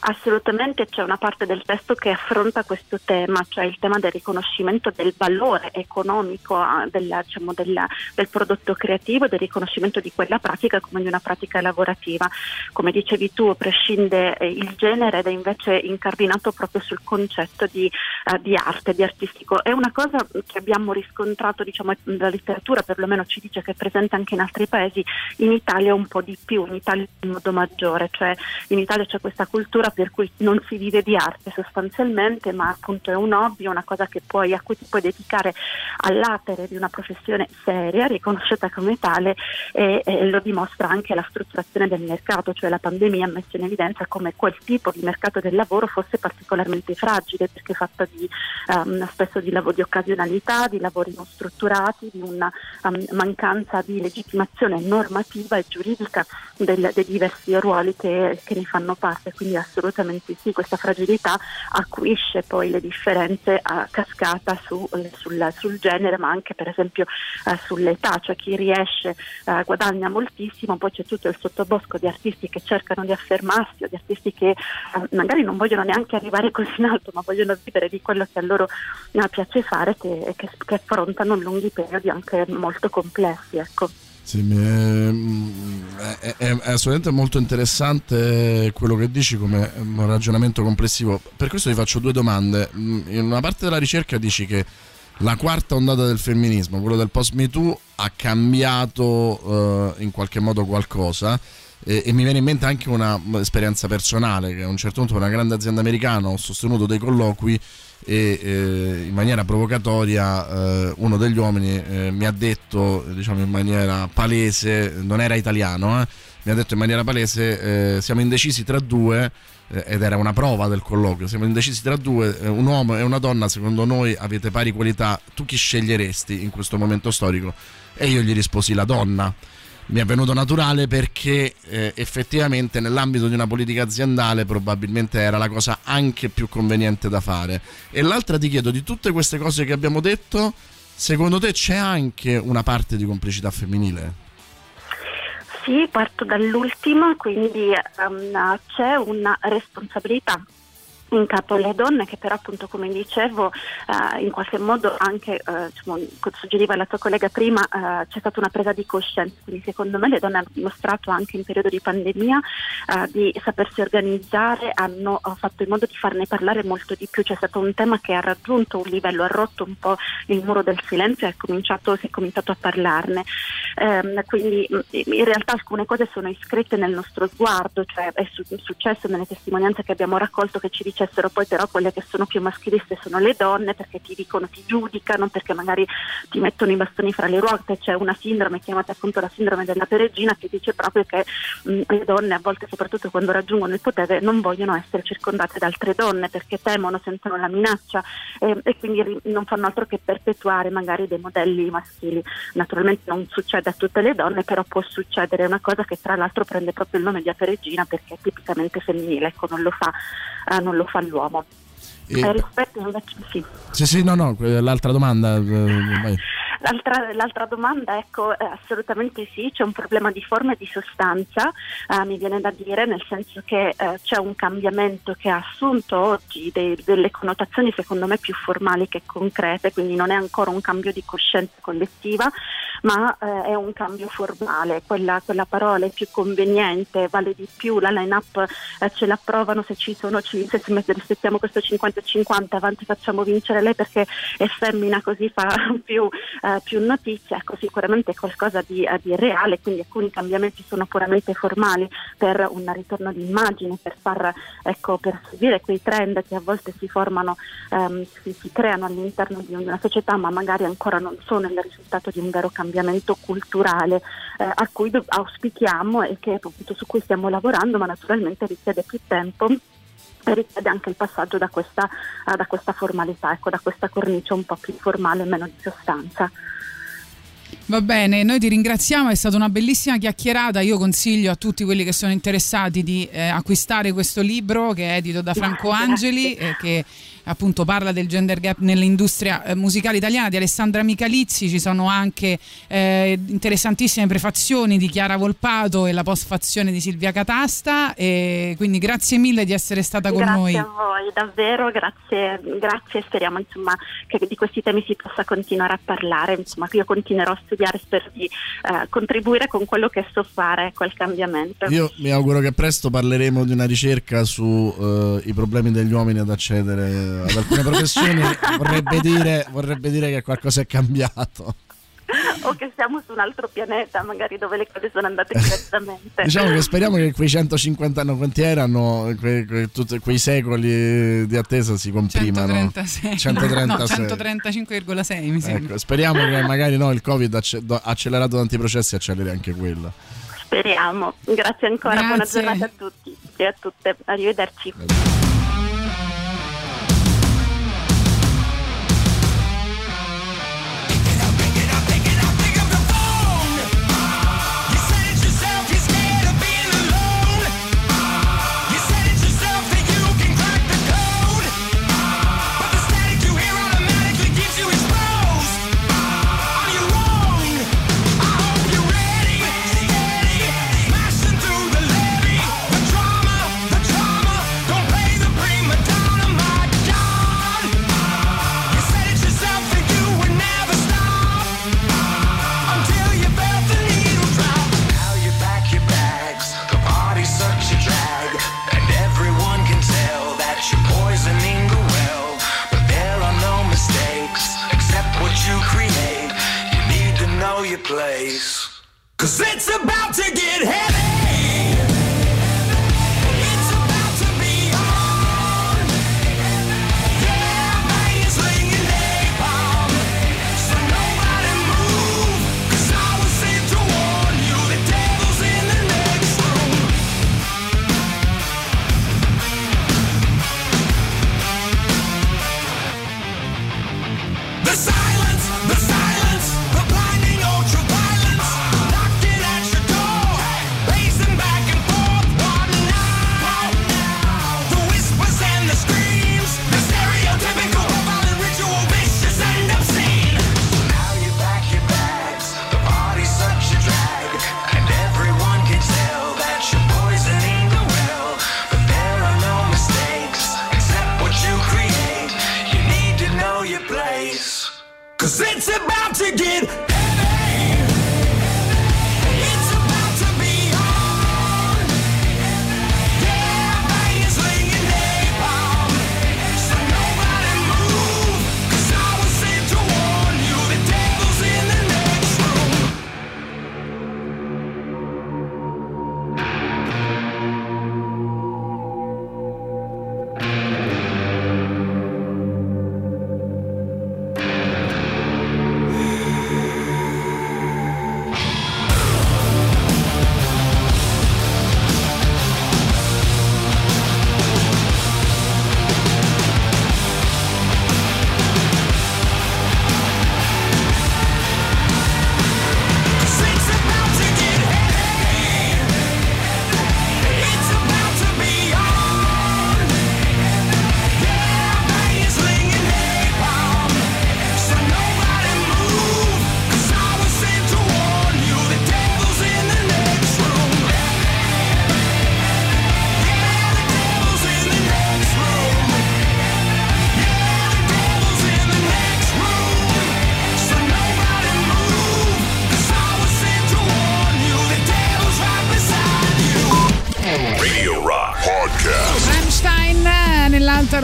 Assolutamente c'è una parte del testo che affronta questo tema, cioè il tema del riconoscimento del valore economico ah, della- diciamo, della- del prodotto creativo del riconoscimento di quella pratica come di una pratica lavorativa. Come dicevi tu, prescinde eh, il genere ed è invece incardinato proprio sul concetto di, eh, di arte, di artistico. È una cosa che abbiamo riscontrato, diciamo, la letteratura perlomeno ci dice che è presente anche in altri paesi, in Italia un po' di più, in Italia in modo maggiore, cioè in Italia c'è questa cultura per cui non si vive di arte sostanzialmente, ma appunto è un hobby, una cosa puoi, a cui ti puoi dedicare all'atere di una professione seria, riconosciuta come tale e, e lo dimostra anche la strutturazione del mercato, cioè la pandemia ha messo in evidenza come quel tipo di mercato del lavoro fosse particolarmente fragile perché è fatta di, ehm, spesso di, lavoro, di occasionalità, di lavori non strutturati, di una ehm, mancanza di legittimazione normativa e giuridica del- dei diversi ruoli che, che ne fanno parte, quindi assolutamente sì, questa fragilità acuisce poi le differenze a cascata su- eh, sul, sul genere, ma anche per esempio eh, sull'età, cioè chi riesce eh, guadagna moltissimo, poi c'è tutto il sottobosco di artisti che cercano di affermarsi o di artisti che eh, magari non vogliono neanche arrivare così in alto, ma vogliono vivere di quello che a loro eh, piace fare, che, che, che affrontano lunghi periodi anche molto complessi. Ecco. Sì, è- è- è assolutamente molto interessante quello che dici come un ragionamento complessivo. Per questo ti faccio due domande. Mm, In una parte della ricerca dici che la quarta ondata del femminismo, quello del post Me Too, ha cambiato eh, in qualche modo qualcosa. E, e mi viene in mente anche un'esperienza personale che a un certo punto per una grande azienda americana ho sostenuto dei colloqui e eh, in maniera provocatoria eh, uno degli uomini eh, mi ha detto diciamo in maniera palese non era italiano eh, mi ha detto in maniera palese eh, siamo indecisi tra due eh, ed era una prova del colloquio siamo indecisi tra due un uomo e una donna secondo noi avete pari qualità tu chi sceglieresti in questo momento storico? E io gli risposi la donna mi è venuto naturale perché eh, effettivamente nell'ambito di una politica aziendale probabilmente era la cosa anche più conveniente da fare. E l'altra ti chiedo, di tutte queste cose che abbiamo detto, secondo te c'è anche una parte di complicità femminile? Sì, parto dall'ultimo, quindi ehm, c'è una responsabilità in capo alle donne che però appunto come dicevo eh, in qualche modo anche eh, diciamo, suggeriva la tua collega prima eh, c'è stata una presa di coscienza. Quindi secondo me le donne hanno dimostrato anche in periodo di pandemia eh, di sapersi organizzare hanno fatto in modo di farne parlare molto di più. C'è stato un tema che ha raggiunto un livello ha rotto un po' il muro del silenzio e si è cominciato a parlarne. Ehm, quindi in realtà alcune cose sono iscritte nel nostro sguardo cioè è, su- è successo nelle testimonianze che abbiamo raccolto che ci dice dicessero poi però quelle che sono più maschiliste sono le donne perché ti dicono, ti giudicano, perché magari ti mettono i bastoni fra le ruote, c'è una sindrome chiamata appunto la sindrome della peregina che dice proprio che mh, le donne a volte soprattutto quando raggiungono il potere non vogliono essere circondate da altre donne perché temono, sentono la minaccia eh, e quindi non fanno altro che perpetuare magari dei modelli maschili. Naturalmente non succede a tutte le donne, però può succedere, è una cosa che tra l'altro prende proprio il nome di aperegina perché è tipicamente femminile, ecco non lo fa, eh, non lo fa l'uomo. E- Eh, rispetto sì. Sì, sì, no, no, l'altra domanda. L'altra, l'altra domanda, ecco, eh, assolutamente sì, c'è un problema di forma e di sostanza, eh, mi viene da dire, nel senso che eh, c'è un cambiamento che ha assunto oggi dei- delle connotazioni secondo me più formali che concrete, quindi non è ancora un cambio di coscienza collettiva, ma eh, è un cambio formale, quella, quella parola è più conveniente, vale di più, la line-up eh, ce l'approvano se ci sono, ci, se rispettiamo questo 50-50, avanti facciamo vincere lei perché è femmina così fa più, eh, più notizia, ecco sicuramente è qualcosa di, eh, di reale, quindi alcuni cambiamenti sono puramente formali per un ritorno di immagine, per far ecco, per seguire quei trend che a volte si formano, ehm, si, si creano all'interno di una società ma magari ancora non sono il risultato di un vero cambiamento culturale eh, a cui auspichiamo e che appunto su cui stiamo lavorando, ma naturalmente richiede più tempo richiede anche il passaggio da questa, eh, da questa formalità, ecco, da questa cornice un po' più formale e meno di sostanza. Va bene, noi ti ringraziamo, è stata una bellissima chiacchierata. Io consiglio a tutti quelli che sono interessati di eh, acquistare questo libro che è edito da Franco Angeli e che appunto parla del gender gap nell'industria eh, musicale italiana di Alessandra Michalizzi. Ci sono anche eh, interessantissime prefazioni di Chiara Volpato e la postfazione di Silvia Catasta. E quindi grazie mille di essere stata con grazie noi. a voi, davvero, grazie, grazie e speriamo insomma, che di questi temi si possa continuare a parlare. Insomma, io continuerò a studiare, spero di eh, contribuire con quello che so fare ecco, al cambiamento. Io mi auguro che presto parleremo di una ricerca sui problemi degli uomini ad accedere ad alcune professioni. vorrebbe, dire, vorrebbe dire che qualcosa è cambiato. o che siamo su un altro pianeta, magari dove le cose sono andate diversamente. Diciamo che speriamo che quei 150 anni quanti erano, que- que- tutti quei secoli di attesa si comprimano. 136. 136. No, 135,6 mi sembra. Ecco, speriamo che magari no, il Covid do- accelerato tanti processi acceleri anche quello. Speriamo. Grazie ancora, buona Grazie. giornata a tutti e a tutte. Arrivederci. How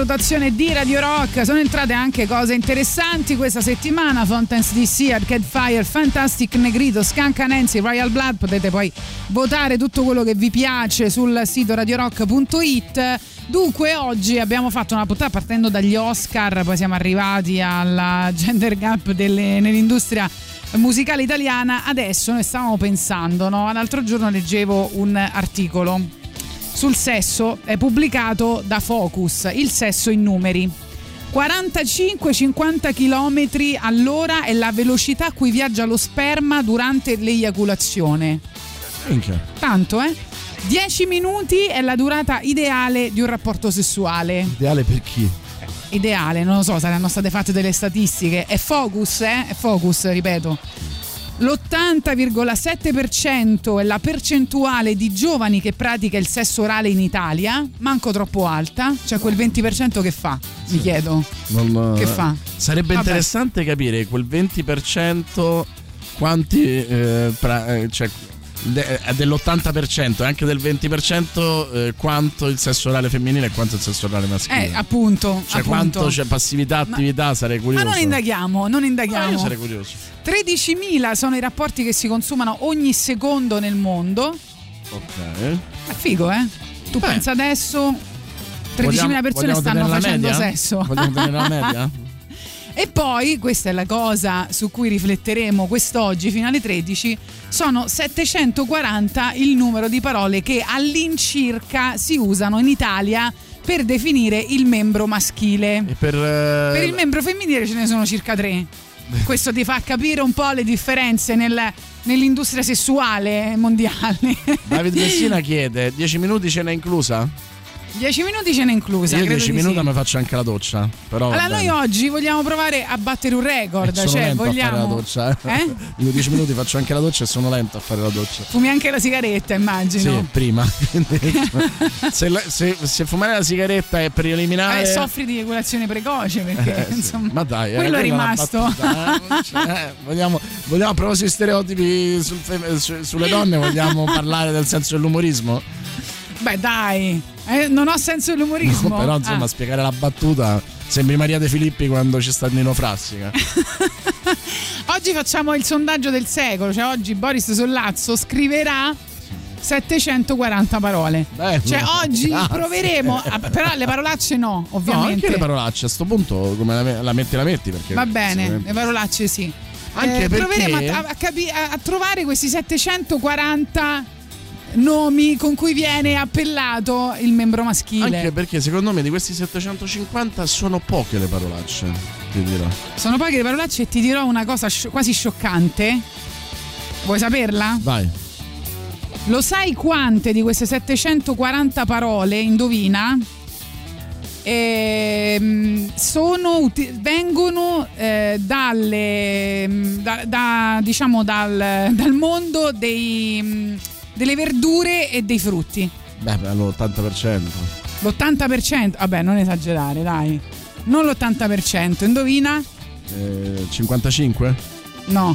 rotazione di Radio Rock. Sono entrate anche cose interessanti questa settimana. Fountains DC, Arcade Fire, Fantastic Negrito, Skanka Nancy, Royal Blood. Potete poi votare tutto quello che vi piace sul sito radiorock.it. Dunque oggi abbiamo fatto una puntata partendo dagli Oscar, poi siamo arrivati alla gender gap delle- nell'industria musicale italiana. Adesso noi stavamo pensando, no? L'altro giorno leggevo un articolo sul sesso è pubblicato da Focus, il sesso in numeri. 45-50 km all'ora è la velocità a cui viaggia lo sperma durante l'eiaculazione. Minchia. Tanto, eh? 10 minuti è la durata ideale di un rapporto sessuale. Ideale per chi? Ideale, non lo so, saranno state fatte delle statistiche. È Focus, eh? È Focus, ripeto. L'80,7% è la percentuale di giovani che pratica il sesso orale in Italia, manco troppo alta, cioè quel 20% che fa, mi chiedo. Non- Che fa? Sarebbe Vabbè. interessante capire quel 20% quanti eh, pra- eh, cioè de- eh, dell'80% e anche del 20% eh, quanto il sesso orale femminile e quanto il sesso orale maschile. Eh, appunto. cioè appunto. quanto c'è passività, attività, sarei Ma curioso. non indaghiamo, non Ah, indaghiamo. io sarei curioso. 13.000 sono i rapporti che si consumano ogni secondo nel mondo. Ok. È figo, eh? Tu pensa adesso 13.000 Vogliamo- persone vogliamo stanno facendo media? sesso. Vogliamo tenere la media? E poi, questa è la cosa su cui rifletteremo quest'oggi fino alle 13, sono 740 il numero di parole che all'incirca si usano in Italia per definire il membro maschile. E per, eh, Per il membro femminile ce ne sono circa tre. Questo ti fa capire un po' le differenze nel- nell'industria sessuale mondiale. David Messina chiede 10 minuti ce n'è inclusa? 10 minuti ce n'è inclusa. Io credo 10 di minuti sì. mi faccio anche la doccia. Però Allora, noi oggi vogliamo provare a battere un record. sono cioè, fare la vogliamo. doccia. Eh? Eh? In 10 minuti faccio anche la doccia e sono lento a fare la doccia. Fumi anche la sigaretta, immagino. Sì, prima. Se, la- se- se fumare la sigaretta è per eliminare. Eh, soffri di eiaculazione precoce perché Eh, sì. insomma. Ma dai, eh, quello è rimasto. battuta, eh, cioè, eh, vogliamo, vogliamo a proposito di stereotipi sul su- sulle donne, vogliamo parlare del senso dell'umorismo? Beh, dai, eh, non ho senso dell'umorismo. Però insomma, Ah. spiegare la battuta sembri Maria De Filippi quando ci sta Nino Frassica. Oggi facciamo il sondaggio del secolo, cioè oggi Boris Sollazzo scriverà 740 parole. Bello. Cioè oggi Grazie. proveremo, però le parolacce no, No, ovviamente. anche le parolacce a sto punto, come la, la metti, la metti. Perché Va bene, le parolacce sì. Anche Eh, perché- Proveremo a, a capi- a- a trovare questi 740 nomi con cui viene appellato il membro maschile. Anche perché secondo me di questi 750 sono poche le parolacce, ti dirò. Sono poche le parolacce e ti dirò una cosa scio- quasi scioccante. Vuoi saperla? Vai. Lo sai quante di queste 740 parole, indovina? Ehm, sono vengono eh, dalle mm, da, da- diciamo dal, dal mondo dei, mm, delle verdure e dei frutti. Beh, beh, l'80%. L'80%, vabbè, non esagerare, dai. Non l'80%, indovina? Eh, 55? No.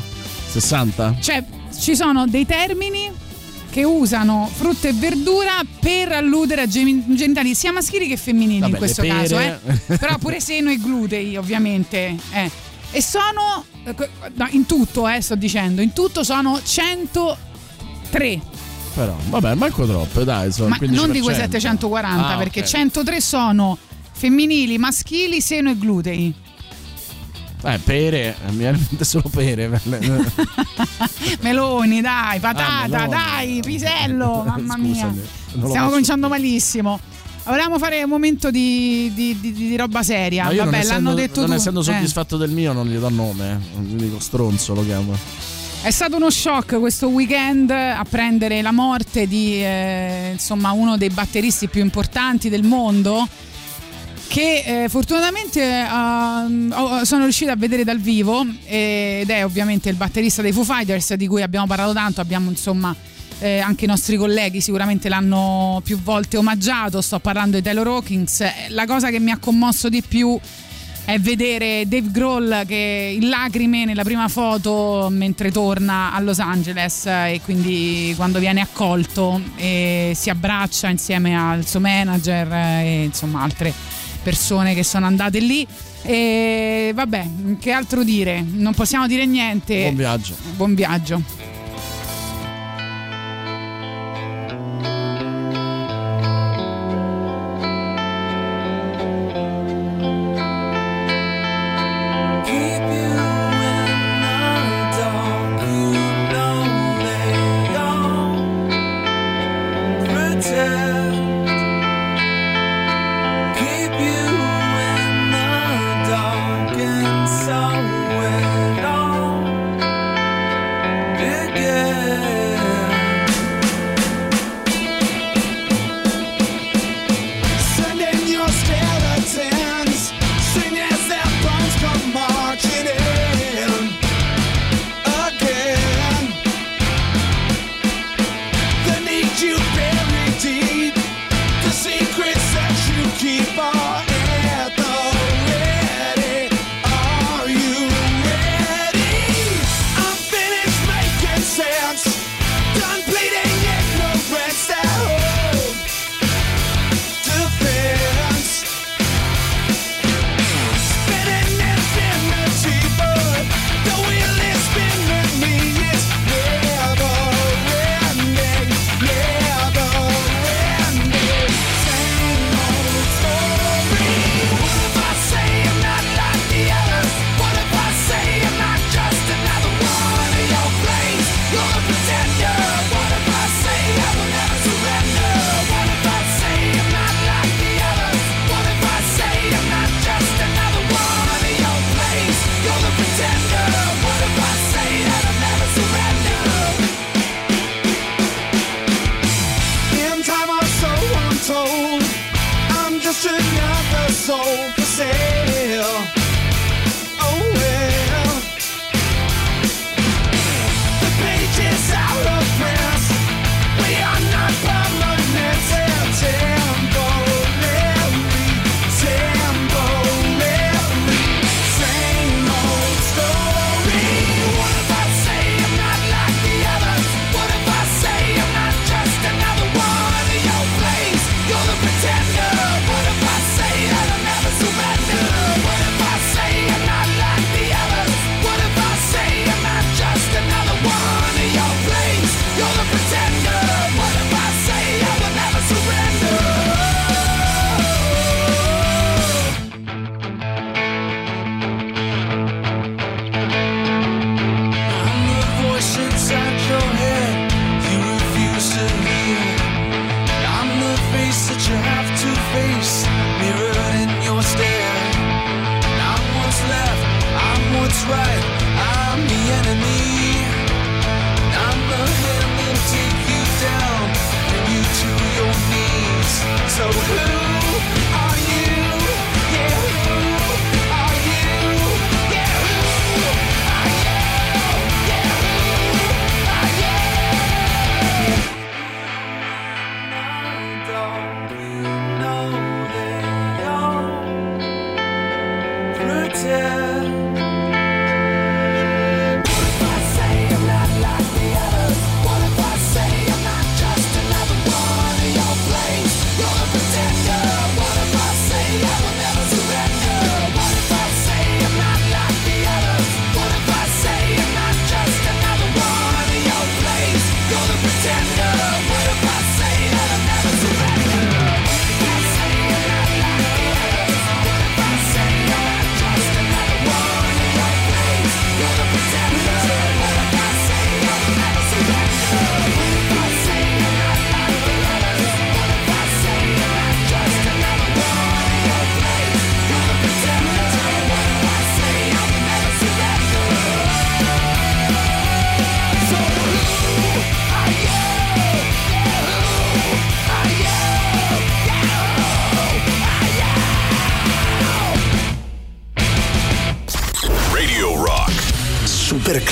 60? Cioè, ci sono dei termini che usano frutta e verdura per alludere a geni- genitali sia maschili che femminili Vabbè, in questo caso, eh. Però pure seno e glutei, ovviamente. eh. E sono no, in tutto, eh, sto dicendo, in tutto sono 103. Però, vabbè, manco troppe, dai, sono Ma il 15%. non di quei 740, Ah, perché ok. 103 sono femminili, maschili, seno e glutei. Eh, pere, mi viene solo pere. Meloni, dai, patata, Ah, meloni. dai, pisello, mamma Scusami, mia. non Stiamo cominciando malissimo. Volevamo fare un momento di, di- di- di roba seria. Non Vabbè, essendo, l'hanno detto non tu. essendo Eh. soddisfatto del mio, non gli do nome. eh. Gli dico stronzo, lo chiamo. È stato uno shock questo weekend a prendere la morte di eh, insomma, uno dei batteristi più importanti del mondo che eh, fortunatamente ho- sono riuscita a vedere dal vivo eh, ed è ovviamente il batterista dei Foo Fighters di cui abbiamo parlato tanto, abbiamo insomma eh, anche i nostri colleghi sicuramente l'hanno più volte omaggiato, sto parlando di Taylor Hawkins, Eh, la cosa che mi ha commosso di più è vedere Dave Grohl che in lacrime nella prima foto mentre torna a Los Angeles e quindi quando viene accolto si abbraccia insieme al suo manager e insomma altre persone che sono andate lì. E vabbè che altro dire? Non possiamo dire niente. Buon viaggio. Buon viaggio.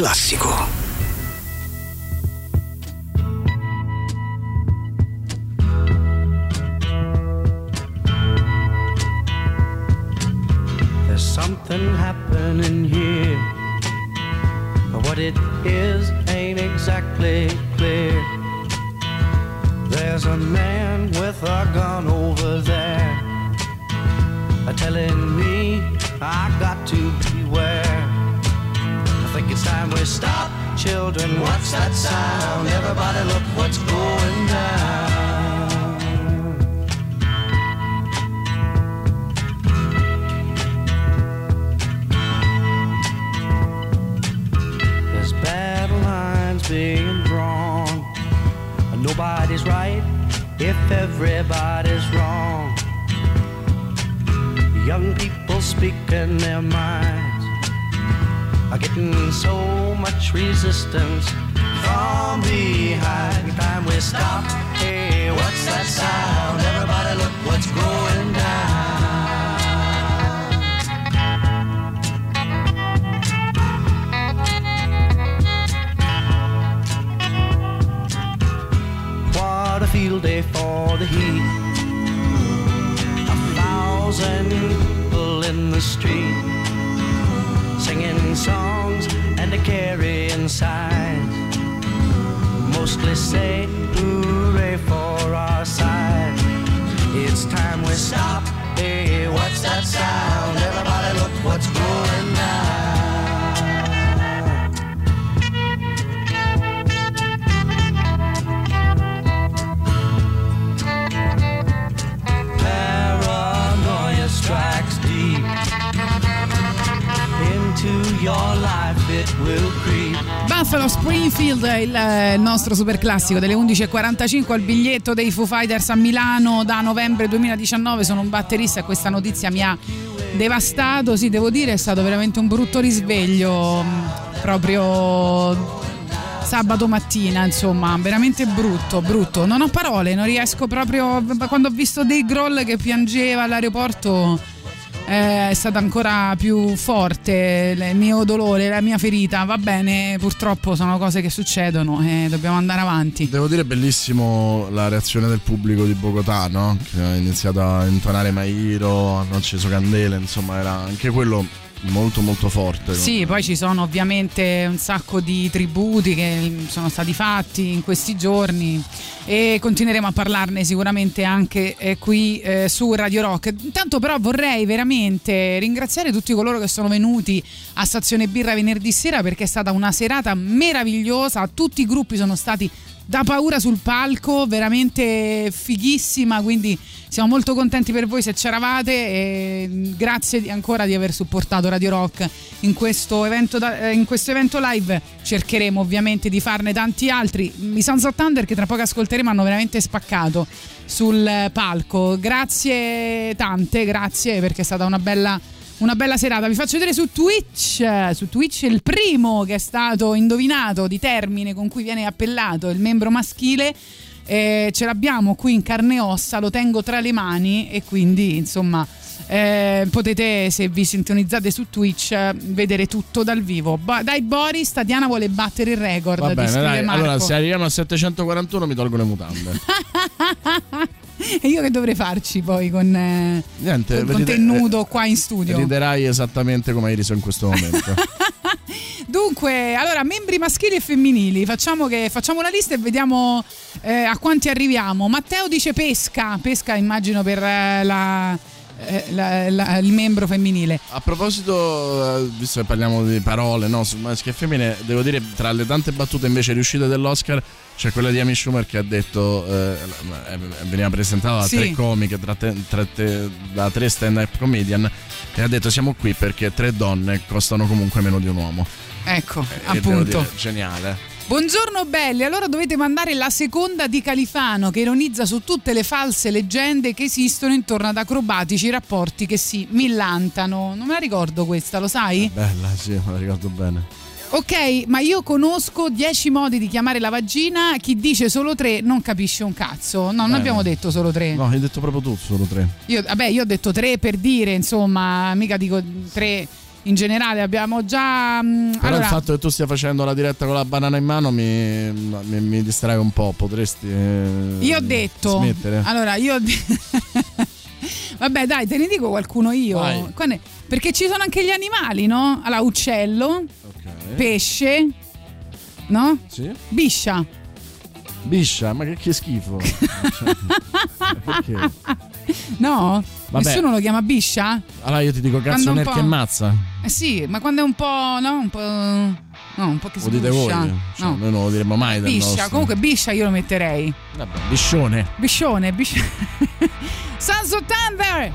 classico. There's something happening here, but what it is ain't exactly clear. There's a man. Everybody, look what's going down. There's battle lines being drawn. Nobody's right if everybody's wrong. Young people speaking their minds are getting so much resistance from behind. Time we stop. Hey, what's that sound? Everybody, look what's going down. What a field day for the heat. A thousand people in the street singing songs and carrying signs. Mostly say hooray for our side. Buffalo Springfield, il eh, nostro super classico delle 11.45 al biglietto dei Foo Fighters a Milano da novembre 2019. Sono un batterista e questa notizia mi ha devastato. Sì, devo dire, è stato veramente un brutto risveglio. mh, Proprio sabato mattina, insomma, veramente brutto, brutto. Non ho parole, non riesco proprio. Quando ho visto Dave Grohl che piangeva all'aeroporto eh, è stata ancora più forte il mio dolore, la mia ferita. Va bene, purtroppo sono cose che succedono e dobbiamo andare avanti. Devo dire bellissimo la reazione del pubblico di Bogotà, no? Che ha iniziato a intonare Mairo, hanno acceso candele, insomma era anche quello molto molto forte. Sì, poi ci sono ovviamente un sacco di tributi che sono stati fatti in questi giorni e continueremo a parlarne sicuramente anche eh, qui eh, su Radio Rock. Intanto però vorrei veramente ringraziare tutti coloro che sono venuti a Stazione Birra venerdì sera perché è stata una serata meravigliosa, tutti i gruppi sono stati da paura sul palco, veramente fighissima, quindi siamo molto contenti per voi se c'eravate e grazie ancora di aver supportato Radio Rock in questo, evento eh, in questo evento live. Cercheremo ovviamente di farne tanti altri. I Sons of Thunder che tra poco ascolteremo hanno veramente spaccato sul palco. Grazie tante, grazie perché è stata una bella una bella serata. Vi faccio vedere su Twitch. Su Twitch il primo che è stato indovinato di termine con cui viene appellato il membro maschile. Eh, ce l'abbiamo qui in carne e ossa, lo tengo tra le mani e quindi insomma eh, potete se vi sintonizzate su Twitch eh, vedere tutto dal vivo. Ba- dai Boris, Tatiana vuole battere il record. Va bene, dai. Allora, se arriviamo a 741 mi tolgo le mutande. e io che dovrei farci poi con, eh, Niente, con, con vedete- te nudo qua in studio? Riderai esattamente come hai riso in questo momento. Dunque, allora, membri maschili e femminili, facciamo, che, facciamo la lista e vediamo eh, a quanti arriviamo. Matteo dice pesca, pesca immagino per eh, la- eh, la- la- il membro femminile. A proposito, eh, visto che parliamo di parole, no, su maschi e femmine, devo dire tra le tante battute invece riuscite dell'Oscar c'è quella di Amy Schumer che ha detto, eh, eh, veniva presentata da Sì. tre comiche, tra te- tra te- da tre stand-up comedian, e ha detto siamo qui perché tre donne costano comunque meno di un uomo. Ecco, E appunto. dire, geniale. Buongiorno belli, allora dovete mandare la seconda di Califano che ironizza su tutte le false leggende che esistono intorno ad acrobatici rapporti che si millantano. Non me la ricordo questa, lo sai? Bella, sì, me la ricordo bene. Ok, ma io conosco 10 modi di chiamare la vagina, chi dice solo 3 non capisce un cazzo. No, non Bene. abbiamo detto solo 3. No, hai detto proprio tu, solo tre. Io, vabbè, io ho detto 3 per dire, insomma, mica dico 3 in generale, abbiamo già... mm, Però allora, il fatto che tu stia facendo la diretta con la banana in mano mi, mi, mi distrae un po'. Potresti. eh, Io ho detto. Smettere. Allora, io. Vabbè, dai, te ne dico qualcuno io. Vai. Qua ne- Perché ci sono anche gli animali, no? Allora, uccello, pesce, no? Sì. Biscia. Biscia, ma che, che schifo. Cioè, perché? No? Vabbè. Nessuno lo chiama biscia? Allora io ti dico cazzo nel che ammazza. Eh sì, ma quando è un po'. no? Un po'. No, un po' che Lo dite voi. Cioè, No. Noi non lo diremmo mai del Biscia, nostro. comunque biscia io lo metterei. Vabbè, biscione. Biscione, biscione. Sons of Thunder!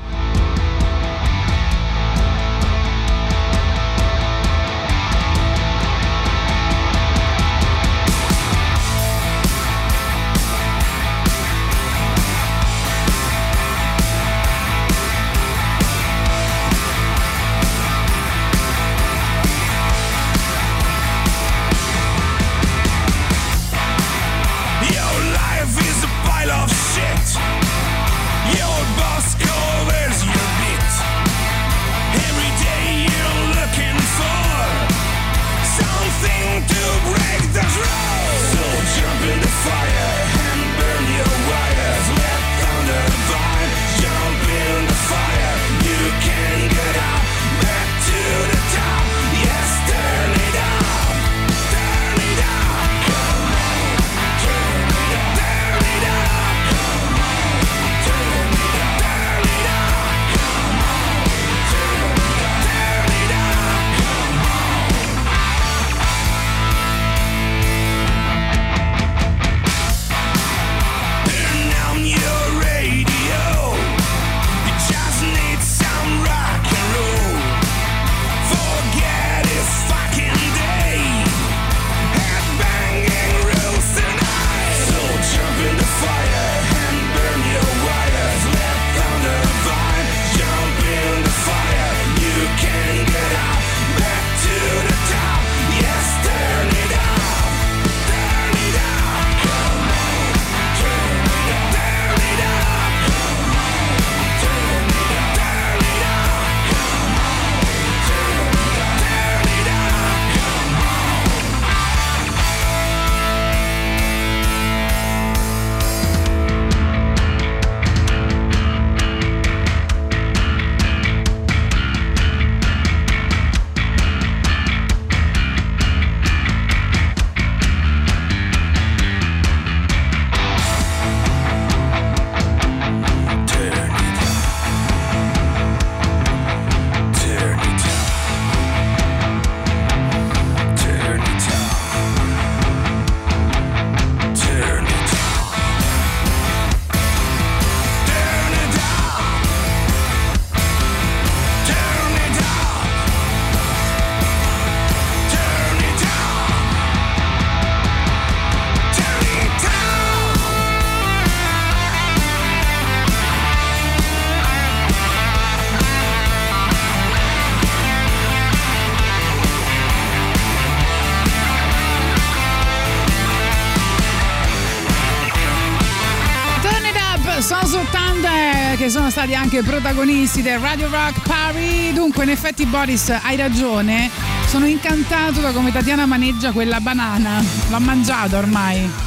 Che sono stati anche protagonisti del Radio Rock Party. Dunque, in effetti, Boris, hai ragione. Sono incantato da come Tatiana maneggia quella banana. L'ha mangiata ormai.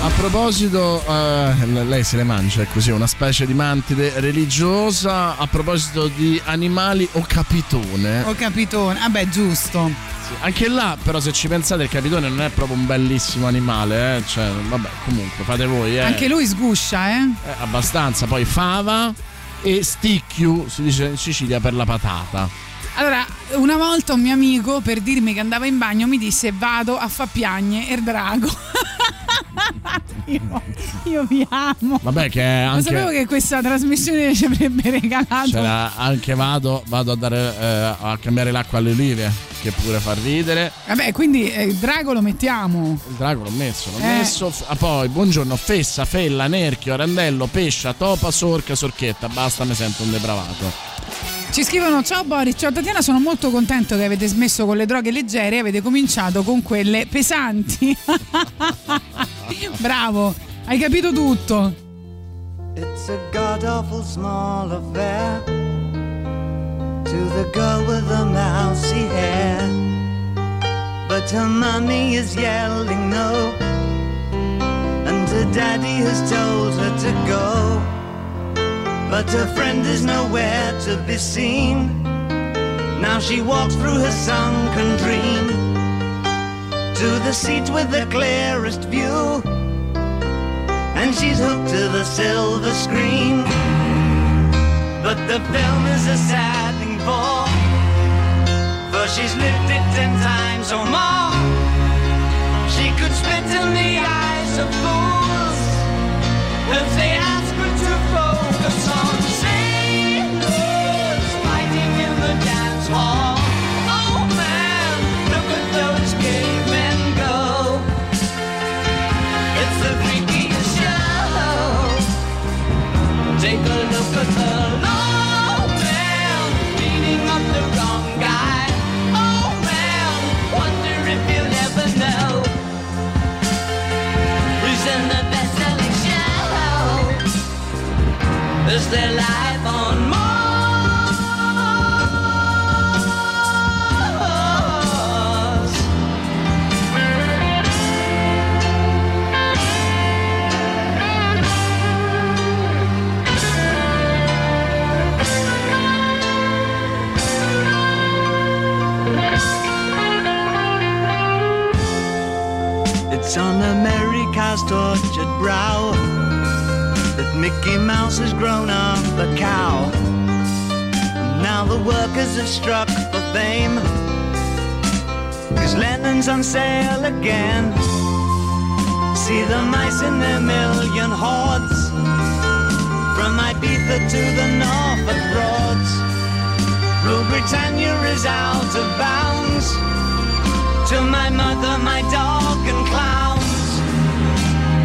A proposito, eh, lei se le mangia, è così, una specie di mantide religiosa. A proposito di animali o capitone. Ho capito. Vabbè, giusto. Sì, Anche là, però, se ci pensate, il capitone non è proprio un bellissimo animale, eh. Cioè, vabbè, comunque, fate voi, eh. Anche lui sguscia, eh? Eh, abbastanza. Poi fava e sticchiu, si dice in Sicilia, per la patata. Allora, una volta un mio amico, per dirmi che andava in bagno, mi disse vado a fa piagne il drago. io, io vi amo. Vabbè, che anche. sapevo che questa trasmissione ci avrebbe regalato. C'era anche vado, vado a, dare, eh, a cambiare l'acqua alle olive, che pure fa ridere. Vabbè, quindi eh, il drago lo mettiamo. Il drago l'ho messo, l'ho Eh. messo. Ah, poi, buongiorno, fessa, fella, nerchio, randello, pescia, topa, sorca, sorchetta. Basta, mi sento un depravato. Ci scrivono: Ciao Boris, ciao Tatiana, sono molto contento che avete smesso con le droghe leggere e avete cominciato con quelle pesanti. Bravo, hai capito tutto. It's a god awful small affair to the girl with the mousy hair. But her mommy is yelling no, and her daddy has told her to go. But her friend is nowhere to be seen. Now she walks through her sunken dream to the seat with the clearest view and she's hooked to the silver screen. But the film is a sad thing for, for she's lived it ten times or more. She could spit in the eyes of fools if they ask her to focus on sailors fighting in the dance hall. Is their life on It's on America's tortured brow that Mickey Mouse has grown up a cow. And now the workers have struck for fame. Cause Lennon's on sale again. See the mice in their million hordes. From Ibiza to the Norfolk Broads. Rule Britannia is out of bounds. To my mother, my dog, and.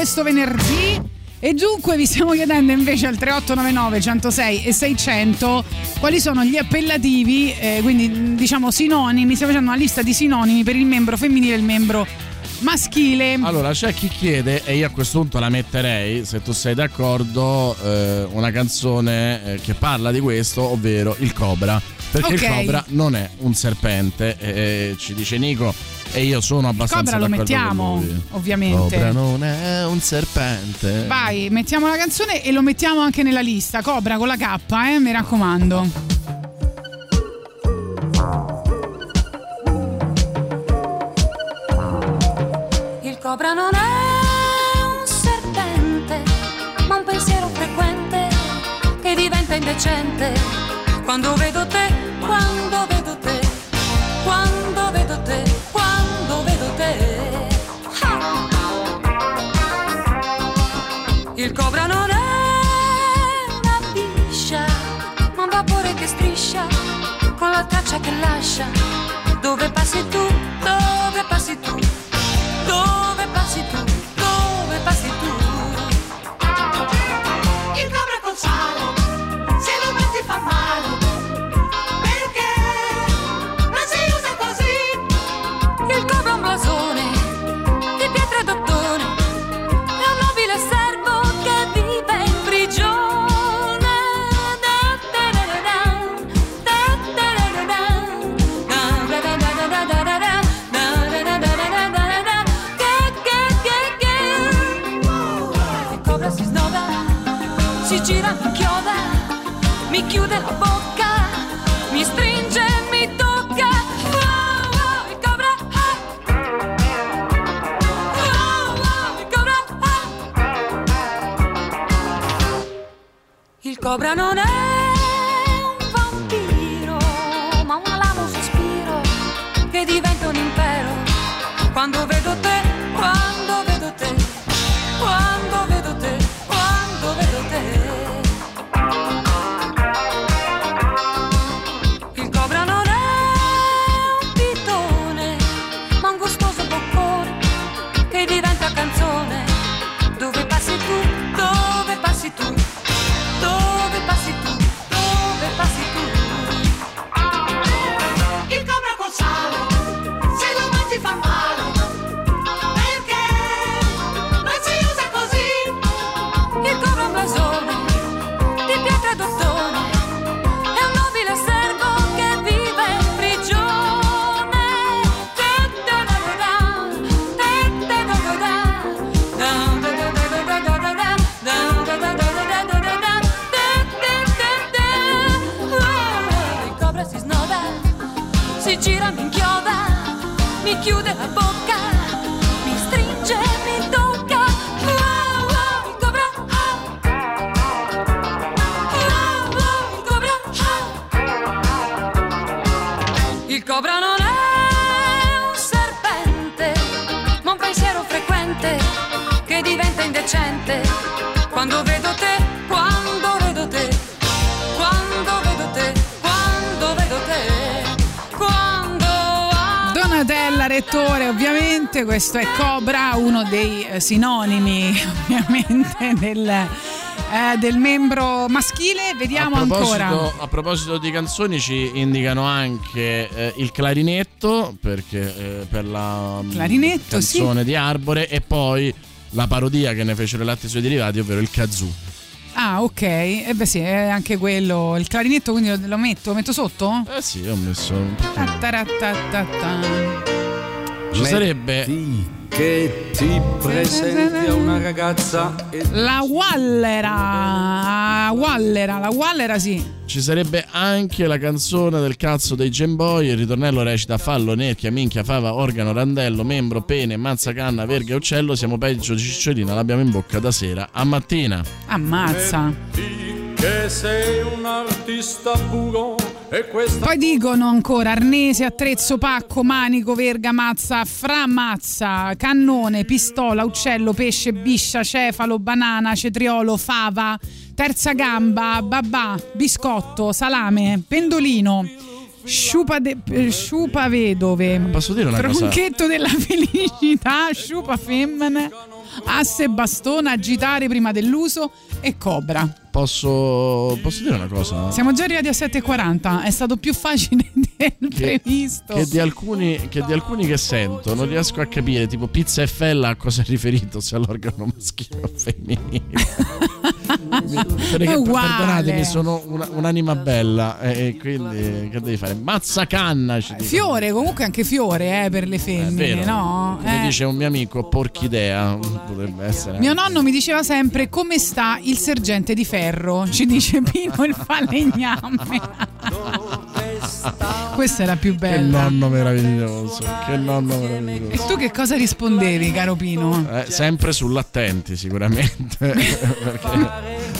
questo venerdì. E dunque vi stiamo chiedendo invece al 3899 106 e 600 quali sono gli appellativi, eh, quindi diciamo sinonimi, stiamo facendo una lista di sinonimi per il membro femminile e il membro maschile. Allora, c'è chi chiede, e io a questo punto la metterei, se tu sei d'accordo, eh, una canzone eh, che parla di questo, ovvero il Cobra. Perché Ok. il Cobra non è un serpente, eh, ci dice Nico, e io sono abbastanza Cobra lo mettiamo, con lui. ovviamente. Cobra non è un serpente. Vai, mettiamo la canzone e lo mettiamo anche nella lista. Cobra con la K, eh, mi raccomando. Il cobra non è un serpente, ma un pensiero frequente che diventa indecente. Quando vedo te, quando vedo te, traccia che lascia. Dove passi tu, dove passi tu, Il si gira, mi inchioda, mi chiude la bocca, mi stringe, mi tocca. Wow, wow, il cobra, ah. Wow, wow, il cobra, ah. Il cobra non Rettore, ovviamente, questo è Cobra, uno dei eh, sinonimi ovviamente del, eh, del membro maschile. Vediamo a ancora. a proposito di canzoni ci indicano anche eh, il clarinetto perché, eh, per la mm, Clarinetto, canzone sì. di Arbore e poi la parodia che ne fecero i latti suoi derivati ovvero il kazoo Ah, ok. E beh sì, è anche quello. Il clarinetto, quindi lo, lo metto, lo metto sotto? eh sì ho messo. Ci sarebbe che ti presenti a una ragazza e La Wallera. Wallera, la Wallera sì. ci sarebbe anche la canzone del cazzo dei Gemboy il ritornello recita fallo, nerchia, minchia, fava, organo, randello, membro, pene, mazza, canna, verga e uccello siamo peggio di cicciolina l'abbiamo in bocca da sera a mattina Ammazza. che sei un artista puro Poi dicono ancora arnese, attrezzo, pacco, manico, verga, mazza, framazza, cannone, pistola, uccello, pesce, biscia, cefalo, banana, cetriolo, fava, terza gamba, babà, biscotto, salame, pendolino. Sciupa, de- sciupa vedove, posso dire una cosa? tronchetto della felicità, sciupa femmine, asse bastone, agitare prima dell'uso e cobra. Posso, posso dire una cosa? Siamo già arrivati a 7.40, è stato più facile del previsto. Che di, alcuni, che di alcuni che sento non riesco a capire, tipo pizza e fella a cosa è riferito, se all'organo maschile o femminile. Perché, È uguale. perdonatemi, sono una- un'anima bella e, e quindi che devi fare? Mazza canna ci. Fiore, comunque anche fiore eh, per le È femmine, no? Come Eh. dice un mio amico, porchidea potrebbe essere. Mio nonno mi diceva sempre come sta il sergente di ferro, ci dice Pino il falegname. Questa era più Che bella. nonno meraviglioso, che nonno meraviglioso. E tu che cosa rispondevi, caro Pino? Eh, sempre sull'attenti sicuramente perché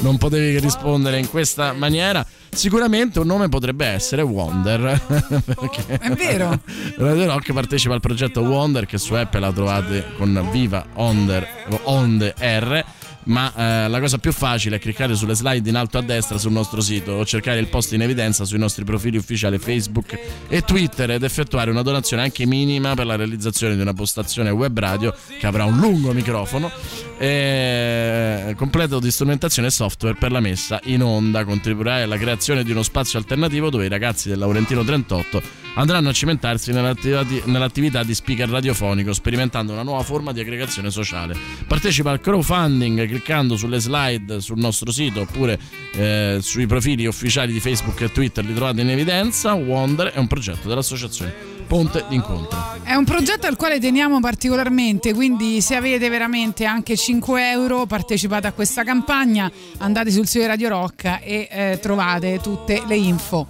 non potevi che rispondere in questa maniera sicuramente un nome potrebbe essere Wonder È vero. Radio Rock partecipa al progetto Wonder che su Apple la trovate con Viva Onder, Onde R ma eh, la cosa più facile è cliccare sulle slide in alto a destra sul nostro sito o cercare il post in evidenza sui nostri profili ufficiali Facebook e Twitter ed effettuare una donazione anche minima per la realizzazione di una postazione web radio che avrà un lungo microfono e completo di strumentazione e software per la messa in onda. Contribuirai alla creazione di uno spazio alternativo dove i ragazzi del Laurentino 38 andranno a cimentarsi nell'attività di, nell'attività di speaker radiofonico sperimentando una nuova forma di aggregazione sociale partecipa al crowdfunding cliccando sulle slide sul nostro sito oppure eh, sui profili ufficiali di Facebook e Twitter li trovate in evidenza Wonder è un progetto dell'associazione ponte d'incontro. È un progetto al quale teniamo particolarmente, quindi se avete veramente anche 5 euro partecipate a questa campagna, andate sul sito di Radio Rock e eh, trovate tutte le info.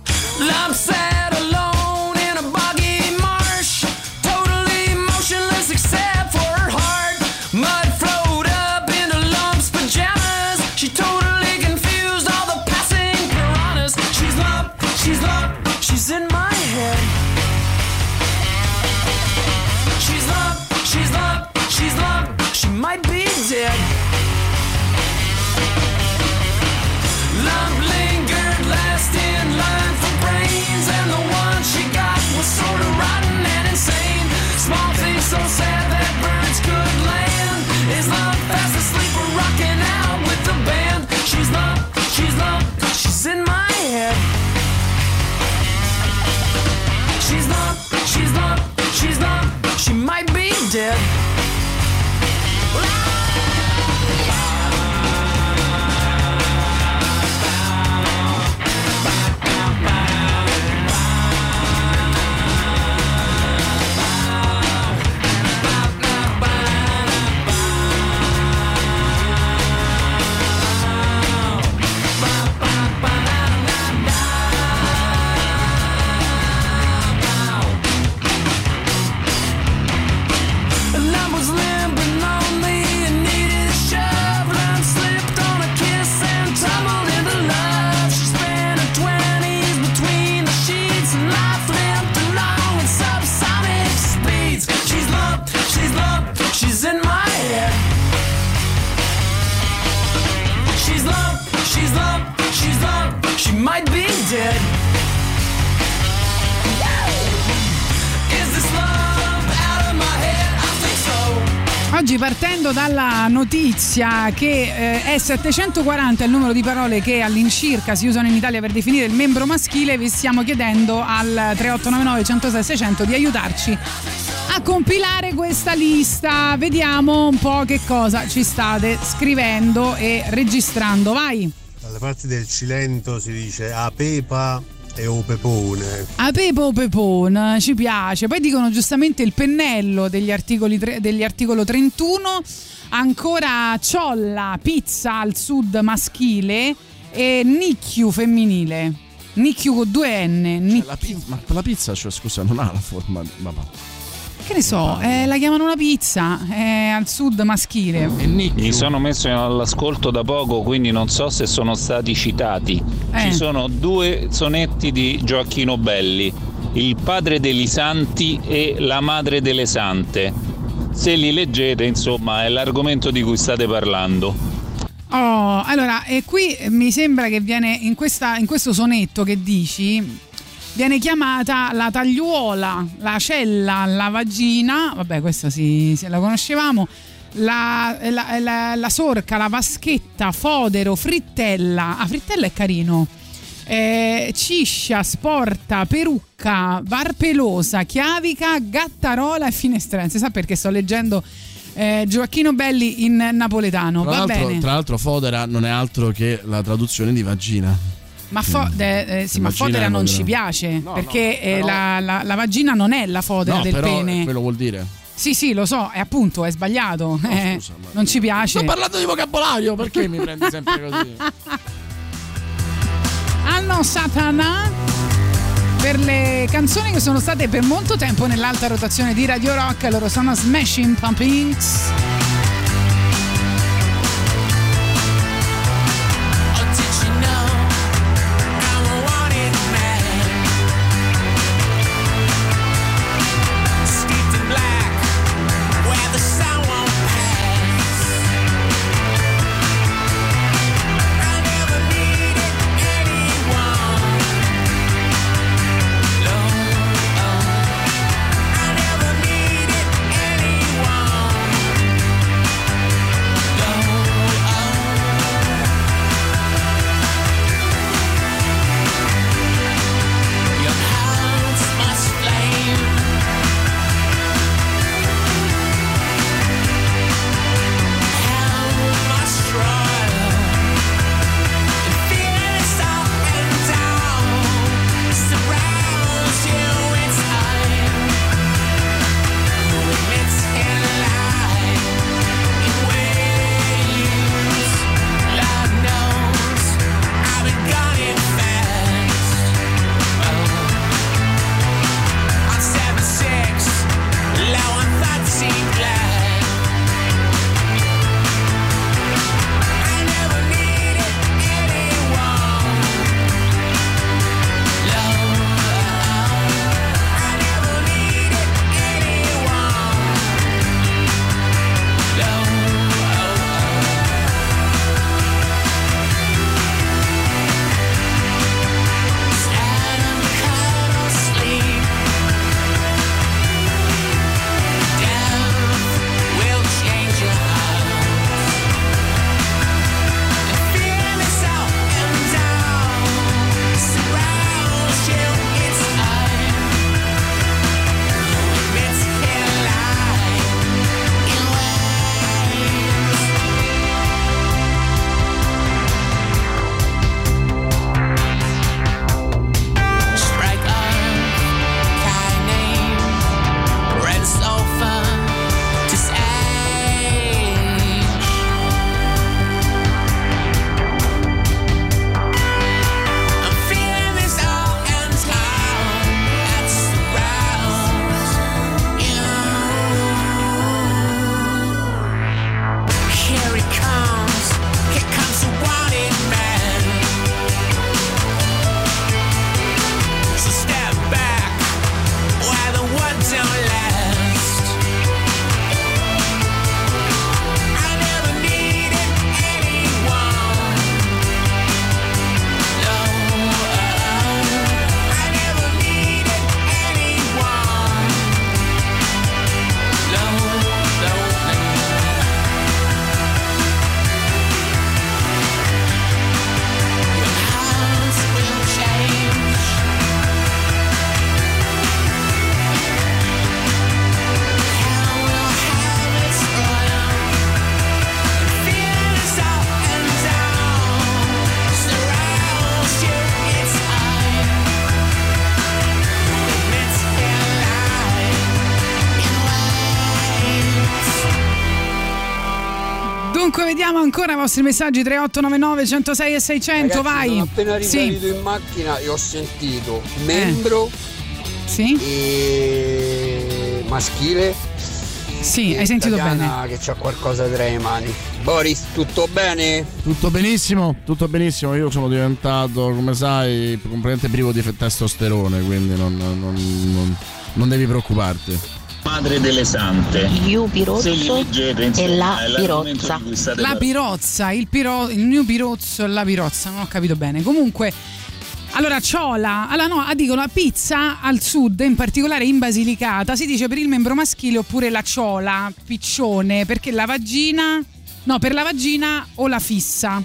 Notizia che eh, è 740 il numero di parole che all'incirca si usano in Italia per definire il membro maschile, vi stiamo chiedendo al 3899 106 600 di aiutarci a compilare questa lista. Vediamo un po' che cosa ci state scrivendo e registrando. Vai! Dalle parti del Cilento si dice a pepa e o pepone. A Pepo o Pepon ci piace. Poi dicono giustamente il pennello degli, articoli tre- degli articolo 31. Ancora ciolla, pizza al sud maschile e nicchiu femminile. Nicchiu con due N. Nic- La pizza, ma la pizza, cioè, scusa, non ha la forma. Ma, ma- che ne so, eh, la chiamano una pizza, è al sud maschile. Mi sono messo all'ascolto da poco, quindi non so se sono stati citati. Eh. Ci sono due sonetti di Gioacchino Belli, il padre degli santi e la madre delle sante. Se li leggete, insomma, è l'argomento di cui state parlando. Oh, allora, e qui mi sembra che viene in, questa- in questo sonetto che dici. Viene chiamata la tagliuola, la cella, la vagina, vabbè, questa sì, sì, la conoscevamo. La, la- la- la sorca, la vaschetta, fodero, frittella. Ah, frittella è carino. Eh, ciscia, sporta, perucca, varpelosa, chiavica, gattarola e finestrense. Sa perché sto leggendo eh, Gioacchino Belli in napoletano. Tra Va l'altro, bene. tra l'altro Fodera non è altro che la traduzione di vagina. Ma, fo- de- eh, sì, ma fodera non ci piace perché no, eh, però- la, la- la vagina non è la fodera no, del però pene. eh, quello vuol dire. Sì, sì, lo so, è appunto, è sbagliato. Eh, non ci piace. Sto parlando di vocabolario, perché mi prendi sempre così? Anno Satana per le canzoni che sono state per molto tempo nell'alta rotazione di Radio Rock, loro sono Smashing Pumpkins. Ancora i vostri messaggi 3899 106 e 600, Ragazzi, vai. Sono appena Sì. risalito in macchina e ho sentito membro Sì. e maschile. Sì, e hai sentito Tatiana che c'ha qualcosa tra le mani. Boris, tutto bene? Tutto benissimo, tutto benissimo. Io sono diventato, come sai, completamente privo di testosterone, quindi non, non- non- non devi preoccuparti. Madre delle sante. Yu Pirozzo leggete, insomma, e la Pirozza. La pirozza, il, piro, il new pirozzo e la pirozza, non ho capito bene. Comunque, allora ciola, allora no, ah, dicono la pizza al sud, in particolare in Basilicata, si dice per il membro maschile oppure la ciola, piccione, perché la vagina, no, per la vagina o la fissa.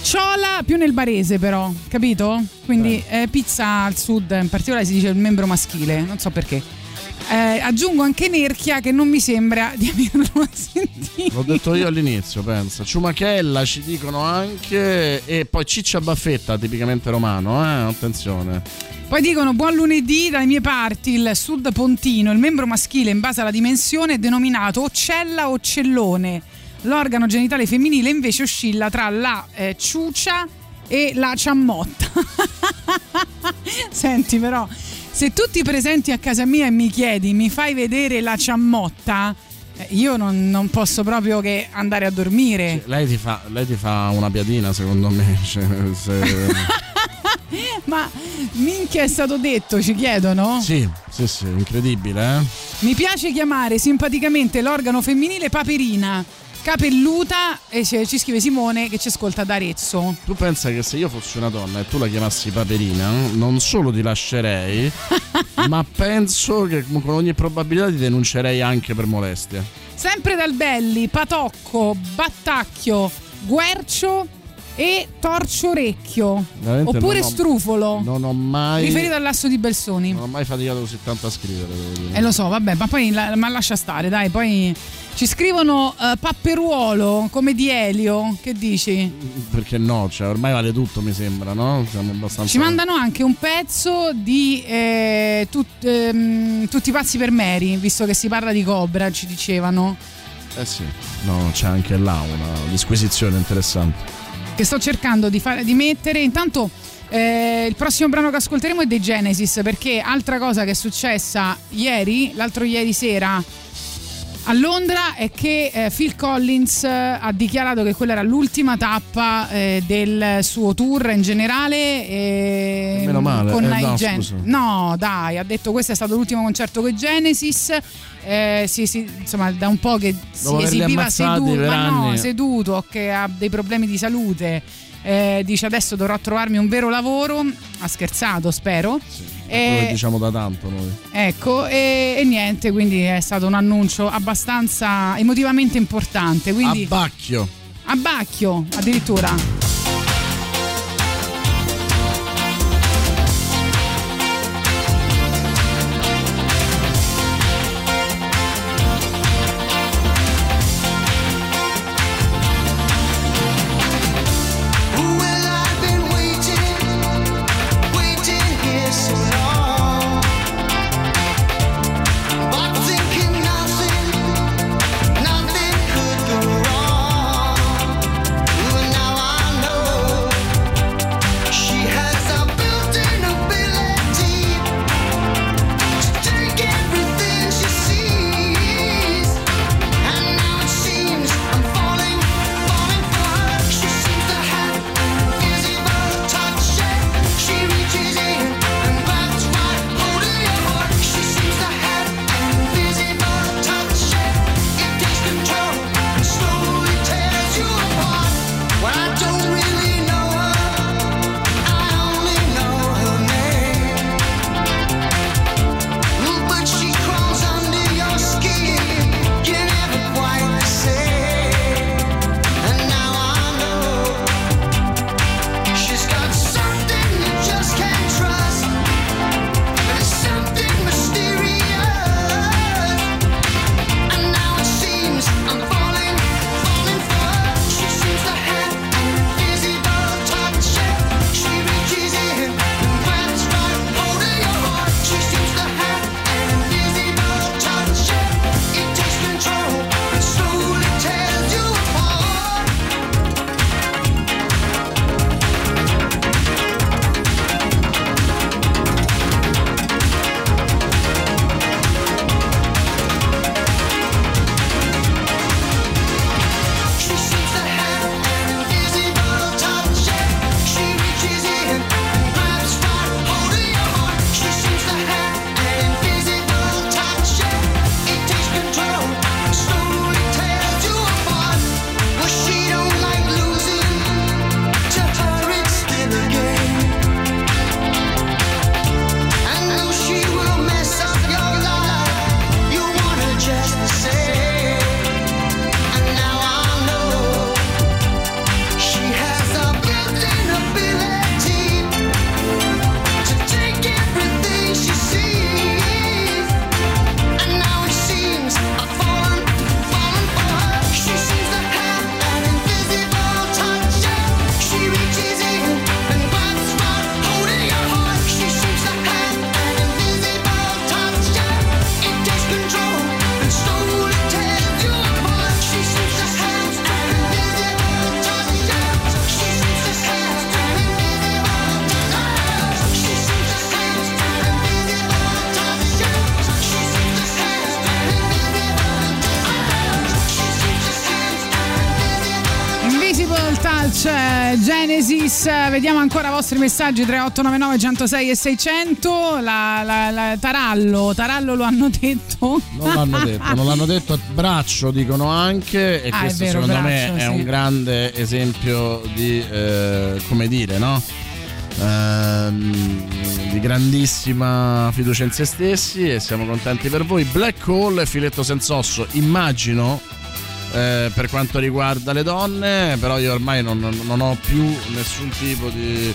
Ciola più nel barese però, capito? Quindi eh, pizza al sud, in particolare si dice il membro maschile, non so perché. Eh, aggiungo anche Nerchia che non mi sembra di averlo sentito. L'ho detto io all'inizio, pensa. Ciumachella ci dicono anche. E poi Ciccia Baffetta, tipicamente romano, eh? Attenzione. Poi dicono buon lunedì dalle mie parti, il sud pontino, il membro maschile in base alla dimensione è denominato occella o cellone. L'organo genitale femminile invece oscilla tra la eh, ciucia e la ciammotta. Senti però, se tu ti presenti a casa mia e mi chiedi mi fai vedere la ciammotta, eh, io non, non posso proprio che andare a dormire. Lei ti fa, lei ti fa una piadina, secondo me. cioè, se- Ma minchia è stato detto, ci chiedono? sì, sì, sì, incredibile, eh? Mi piace chiamare simpaticamente l'organo femminile paperina, capelluta, e ci scrive Simone che ci ascolta da Arezzo. Tu pensa che se io fossi una donna e tu la chiamassi Paperina, non solo ti lascerei, ma penso che con ogni probabilità ti denuncerei anche per molestia. Sempre dal Belli, Patocco, Battacchio, Guercio e Torcio Orecchio. Veramente Oppure non ho- Strufolo. Non ho mai. Riferito all'asso di Belsoni. Non ho mai faticato così tanto a scrivere, dire. Eh lo so, vabbè, ma poi la- ma lascia stare, dai, poi ci scrivono eh, Papperuolo come di Elio, che dici? Perché no? Cioè, ormai vale tutto, mi sembra, no? Siamo abbastanza. Ci mandano anche un pezzo di eh, tut- ehm, Tutti i pazzi per Mary, visto che si parla di Cobra, ci dicevano. Eh sì, no, c'è anche là una disquisizione interessante. Che sto cercando di, fare, di mettere. Intanto eh, il prossimo brano che ascolteremo è dei Genesis, perché altra cosa che è successa ieri, l'altro ieri sera, a Londra è che eh, Phil Collins eh, ha dichiarato che quella era l'ultima tappa eh, del suo tour in generale eh, Meno male, con eh, i no, Gen- no dai ha detto questo è stato l'ultimo concerto con Genesis eh, sì, sì, insomma da un po' che si Dopo averli esibiva seduto no, seduto che ha dei problemi di salute eh, dice adesso dovrò trovarmi un vero lavoro ha scherzato spero quello Eh, che diciamo da tanto noi. Ecco, e, e niente, quindi è stato un annuncio abbastanza emotivamente importante. Quindi, Abbacchio. Abbacchio, addirittura. Vediamo ancora i vostri messaggi 3899 106 e 600. La, la- la- Tarallo, Tarallo lo hanno detto. Non l'hanno detto, non l'hanno detto braccio, dicono anche, e Ah, questo vero, secondo me braccio, è sì. un grande esempio di, eh, come dire, no? Ehm, di grandissima fiducia in se stessi e siamo contenti per voi. Black Hole e filetto senz'osso, immagino. Eh, per quanto riguarda le donne, però io ormai non, non ho più nessun tipo di,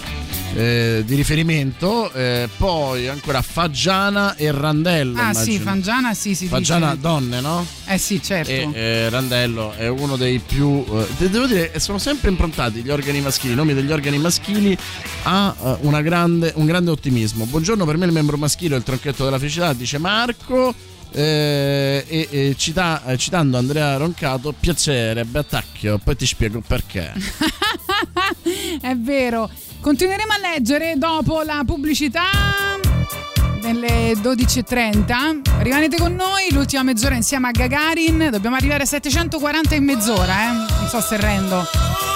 eh, di riferimento. Eh, poi ancora Faggiana e Randello. Ah sì, immagino. Fangiana sì, si Faggiana dice. donne, no? Eh sì, certo. E Randello è uno dei più. eh, de- devo dire, sono sempre improntati gli organi maschili, i nomi degli organi maschili a eh, una grande- un grande ottimismo. Buongiorno, per me il membro maschile è il tronchetto della felicità, dice Marco. Eh, e, e cita- eh, citando Andrea Roncato, piacerebbe attacchio, poi ti spiego perché. È vero. Continueremo a leggere dopo la pubblicità delle 12.30. Rimanete con noi, l'ultima mezz'ora insieme a Gagarin. Dobbiamo arrivare a 740 in mezz'ora, eh. Non so se rendo.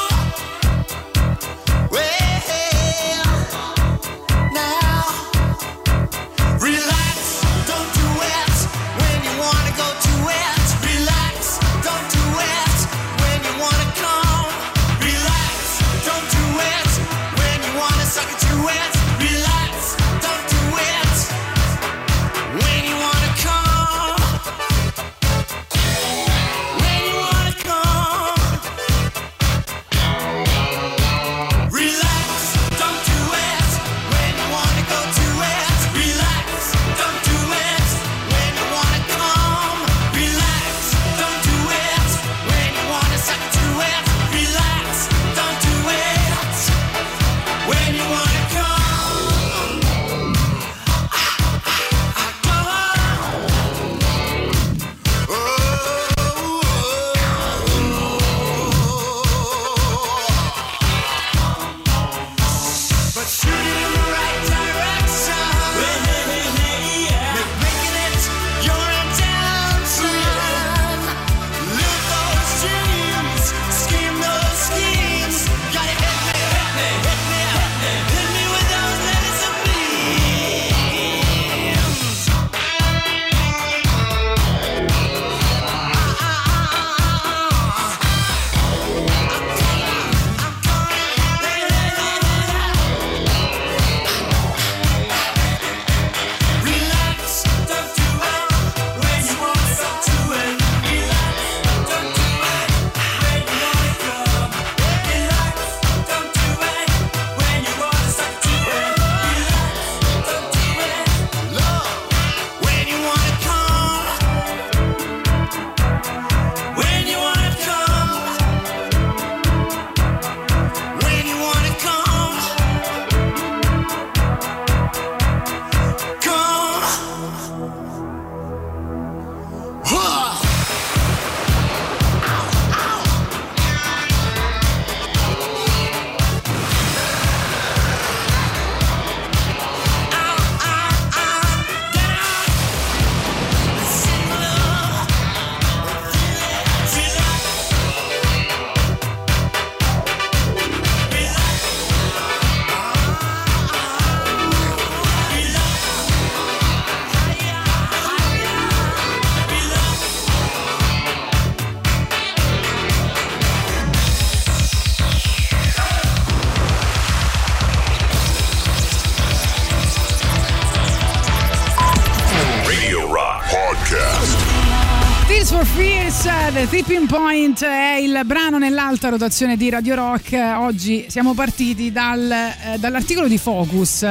Tipping Point è il brano nell'alta rotazione di Radio Rock. Oggi siamo partiti dal, eh, dall'articolo di Focus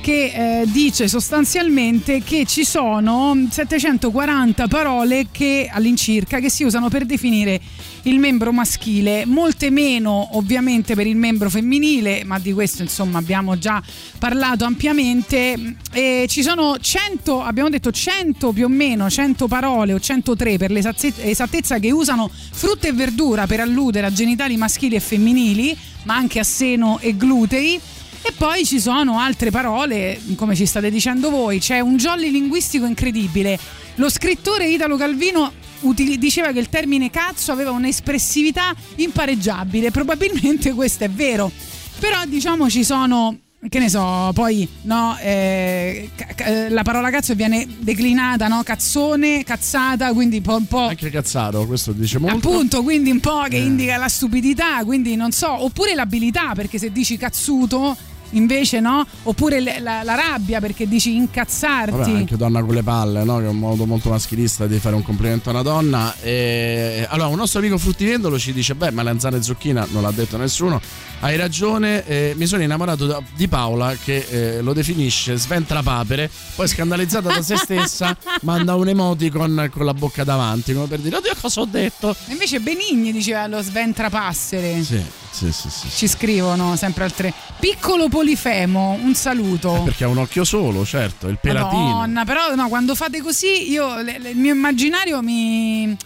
che eh, dice sostanzialmente che ci sono 740 parole che all'incirca che si usano per definire il membro maschile, molte meno ovviamente per il membro femminile, ma di questo insomma abbiamo già parlato ampiamente. E ci sono 100, abbiamo detto 100 più o meno, 100 parole o 103 per l'esattezza che usano frutta e verdura per alludere a genitali maschili e femminili, ma anche a seno e glutei. E poi ci sono altre parole, come ci state dicendo voi, c'è un jolly linguistico incredibile. Lo scrittore Italo Calvino utili- diceva che il termine cazzo aveva un'espressività impareggiabile. Probabilmente questo è vero. Però diciamo ci sono che ne so, poi no, eh, ca- ca- la parola cazzo viene declinata, no? Cazzone, cazzata, quindi un po', un po' Anche Cazzaro, questo dice molto. Appunto, quindi un po' che Eh. indica la stupidità, quindi non so, oppure l'abilità, perché se dici cazzuto invece no, oppure le- la, la rabbia perché dici incazzarti. Vabbè, anche donna con le palle, no? che è un modo molto maschilista di fare un complimento a una donna. E... Allora, un nostro amico fruttivendolo ci dice: Beh, ma le zanzare e zucchina non l'ha detto nessuno. Hai ragione, eh, mi sono innamorato di Paola che eh, lo definisce sventrapapere, poi scandalizzata da se stessa manda un emoticon con la bocca davanti, come per dire: Oddio, cosa ho detto? E Invece Benigni diceva lo sventrapassere. Sì, sì, sì. sì. Ci scrivono sempre altre. Piccolo Polifemo, un saluto. Perché ha un occhio solo, certo, il pelatino. Madonna, però no, quando fate così, io le- le- il mio immaginario mi.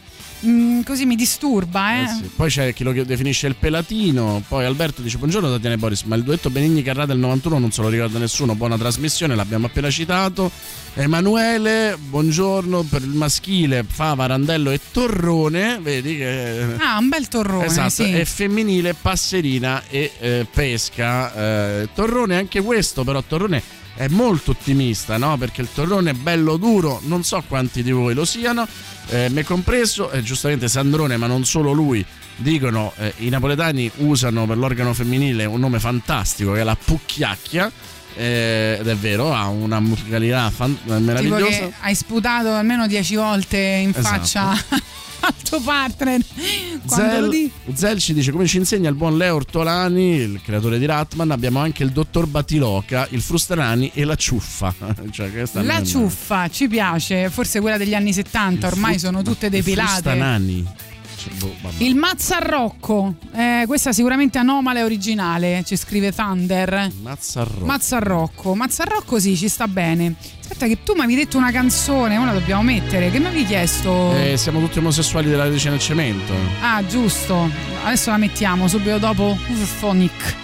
Mm, così mi disturba, eh. Eh sì. Poi c'è chi lo definisce il pelatino. Poi Alberto dice: Buongiorno Tatiana e Boris, ma il duetto Benigni Carrà del 91 non se lo ricorda nessuno. Buona trasmissione, l'abbiamo appena citato. Emanuele, buongiorno per il maschile, Fava, Randello e Torrone. Vedi che. Ah, un bel torrone, Esatto, sì. e femminile Passerina e eh, Pesca. Eh, torrone anche questo, però Torrone è molto ottimista, no? Perché il Torrone è bello duro, non so quanti di voi lo siano, eh, me compreso, e giustamente Sandrone, ma non solo lui, dicono eh, i napoletani usano per l'organo femminile un nome fantastico che è la Pucchiacchia. eh, ed è vero, ha una musicalità fan- meravigliosa. che hai sputato almeno dieci volte in Esatto. faccia al tuo partner lo dici. Zel, Zel ci dice come ci insegna il buon Leo Ortolani, il creatore di Ratman, abbiamo anche il dottor Batiloca, il Frusterani e la ciuffa. cioè, La ciuffa ci piace, forse quella degli anni 70, ormai sono tutte il depilate. Frustanani. Boh. Il Mazzarrocco, eh, questa sicuramente anomala e originale, ci scrive Thunder. Mazzarro. Mazzarrocco, Mazzarrocco sì, ci sta bene. Aspetta che tu mi avevi detto una canzone, ora la dobbiamo mettere, che mi avevi chiesto? Eh, siamo tutti omosessuali della radice nel cemento. Ah, giusto. Adesso la mettiamo subito dopo Phonic.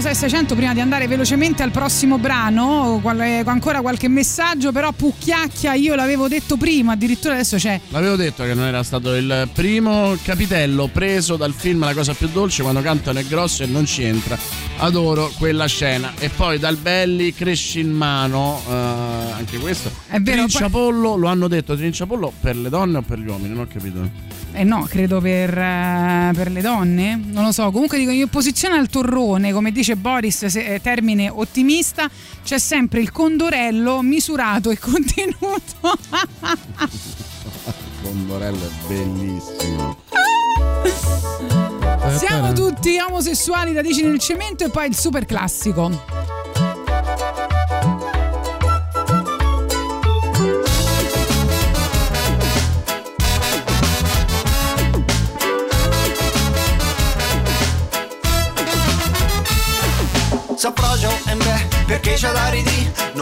600 prima di andare velocemente al prossimo brano. Eh, ancora qualche messaggio, però Pucchiacchia io l'avevo detto prima, addirittura adesso c'è. L'avevo detto che non era stato il primo capitello preso dal film La cosa più dolce quando cantano è grosso e non ci entra. Adoro quella scena. E poi dal Belli cresci in mano, eh, anche questo. È vero, Trinciapollo, lo hanno detto Trinciapollo per le donne o per gli uomini? Non ho capito. Eh no, credo per, eh, per le donne, non lo so. Comunque dico in opposizione al torrone, come dice Boris, se- eh, termine ottimista, c'è sempre il condorello misurato e contenuto. Condorello è bellissimo. Siamo tutti omosessuali radici nel cemento e poi il super classico.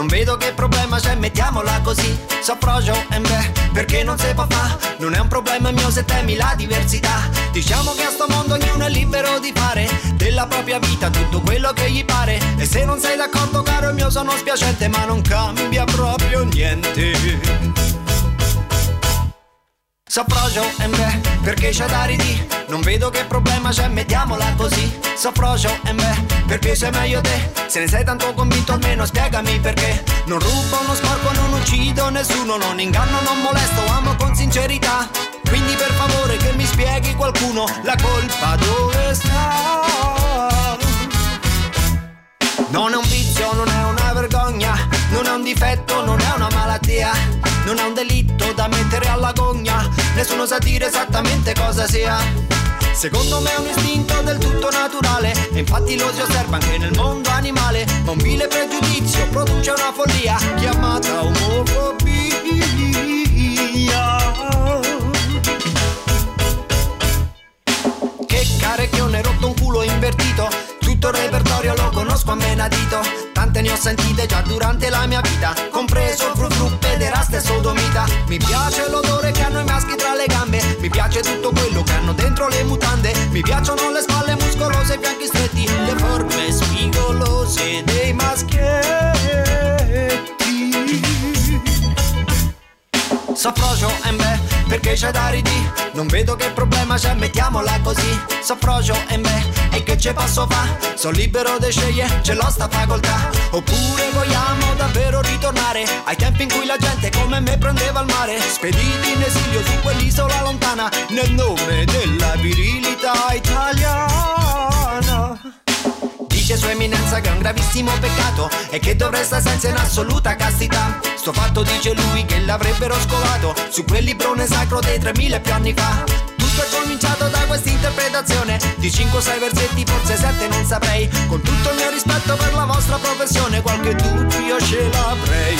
Vedo che problema c'è, mettiamola così. So frocio e beh, perché non si può fa? Non è un problema mio se temi la diversità. Diciamo che a sto mondo ognuno è libero di fare Della propria vita tutto quello che gli pare. E se non sei d'accordo caro mio sono spiacente Ma non cambia proprio niente So frocio e beh, perché c'è da ridì. Non vedo che problema c'è, mettiamola così. So frocio e beh, perché sei meglio te. Se ne sei tanto convinto almeno spiegami perché. Non rubo, non sporco, non uccido nessuno Non inganno, non molesto, amo con sincerità. Quindi per favore che mi spieghi qualcuno La colpa dove sta? Non è un vizio, non è una vergogna, non è un difetto, non è una malattia, non è un delitto da mettere alla gogna, nessuno sa dire esattamente cosa sia. Secondo me è un istinto del tutto naturale E infatti lo si osserva anche nel mondo animale. Ma un vile pregiudizio produce una follia Chiamata omofobia. Che carecchione rotto un culo invertito Tutto il repertorio lo conosco a menadito. Tante ne ho sentite già durante la mia vita Compreso fru fru, pederasta e sodomita. Mi piace l'odore che hanno i maschi tra le gambe. Mi piace tutto quello che hanno dentro le mutande. Mi piacciono le spalle muscolose e i fianchi stretti Le forme spigolose dei maschietti. So frocio e perché c'è da ridì? Non vedo che problema c'è, mettiamola così. So frocio e beh, e che ce posso fa? Sono libero di scegliere, ce l'ho sta facoltà. Oppure vogliamo davvero ritornare Ai tempi in cui la gente come me prendeva il mare. Spediti in esilio su quell'isola lontana Nel nome della virilità italiana. Dice sua eminenza che è un gravissimo peccato E che dovrei stare senza in assoluta castità Sto fatto dice lui che l'avrebbero scovato Su quel librone sacro dei 3000 più anni fa Tutto è cominciato da questa interpretazione Di 5 o 6 versetti, forse 7 non saprei Con tutto il mio rispetto per la vostra professione Qualche dubbio ce l'avrei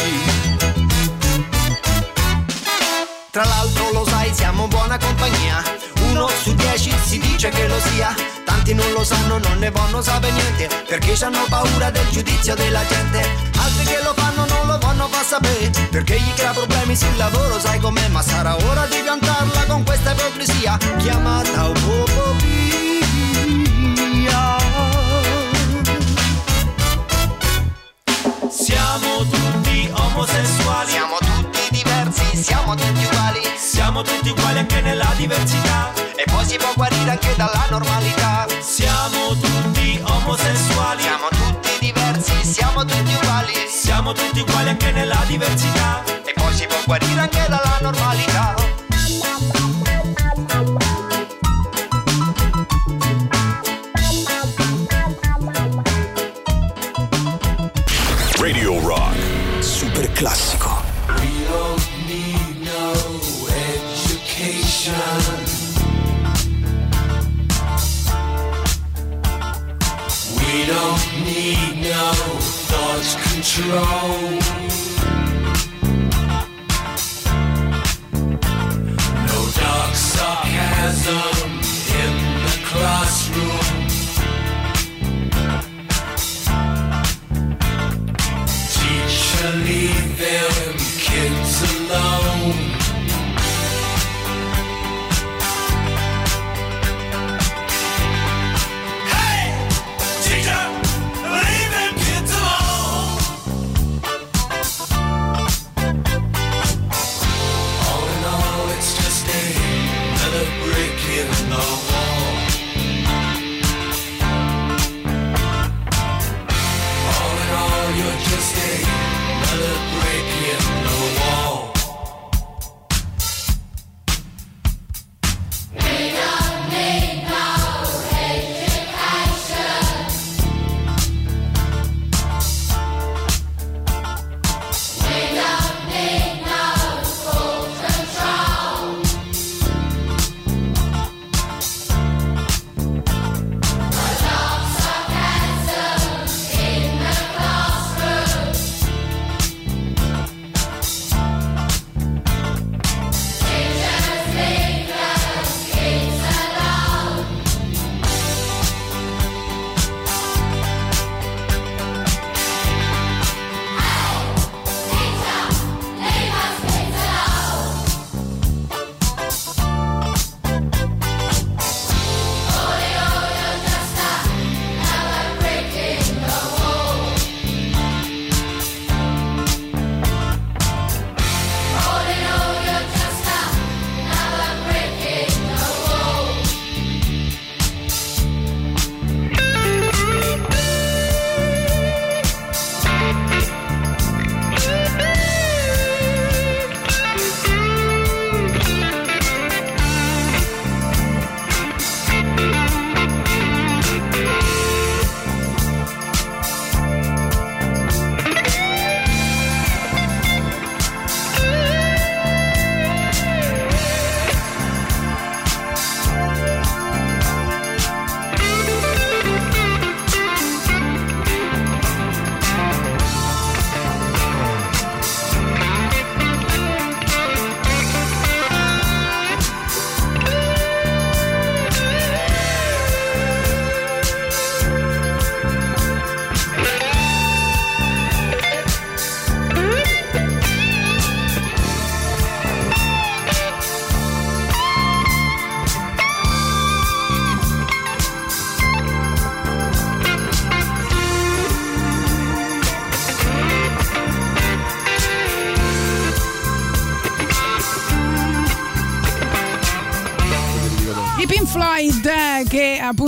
tra l'altro lo sai, siamo buona compagnia. Uno su dieci si dice che lo sia. Tanti non lo sanno, non ne vanno sapere niente. Perché hanno paura del giudizio della gente. Altri che lo fanno vanno far sapere. Perché gli crea problemi sul lavoro, sai com'è. Ma sarà ora di piantarla con questa ipocrisia. Chiamata omofobia. Siamo tutti omosessuali. Siamo tutti diversi, siamo tutti uguali. Siamo tutti uguali anche nella diversità. E poi si può guarire anche dalla normalità. Siamo tutti omosessuali. Siamo tutti diversi, siamo tutti uguali. Siamo tutti uguali anche nella diversità. E poi si può guarire anche dalla normalità. No thought control. No dark sarcasm in the classroom.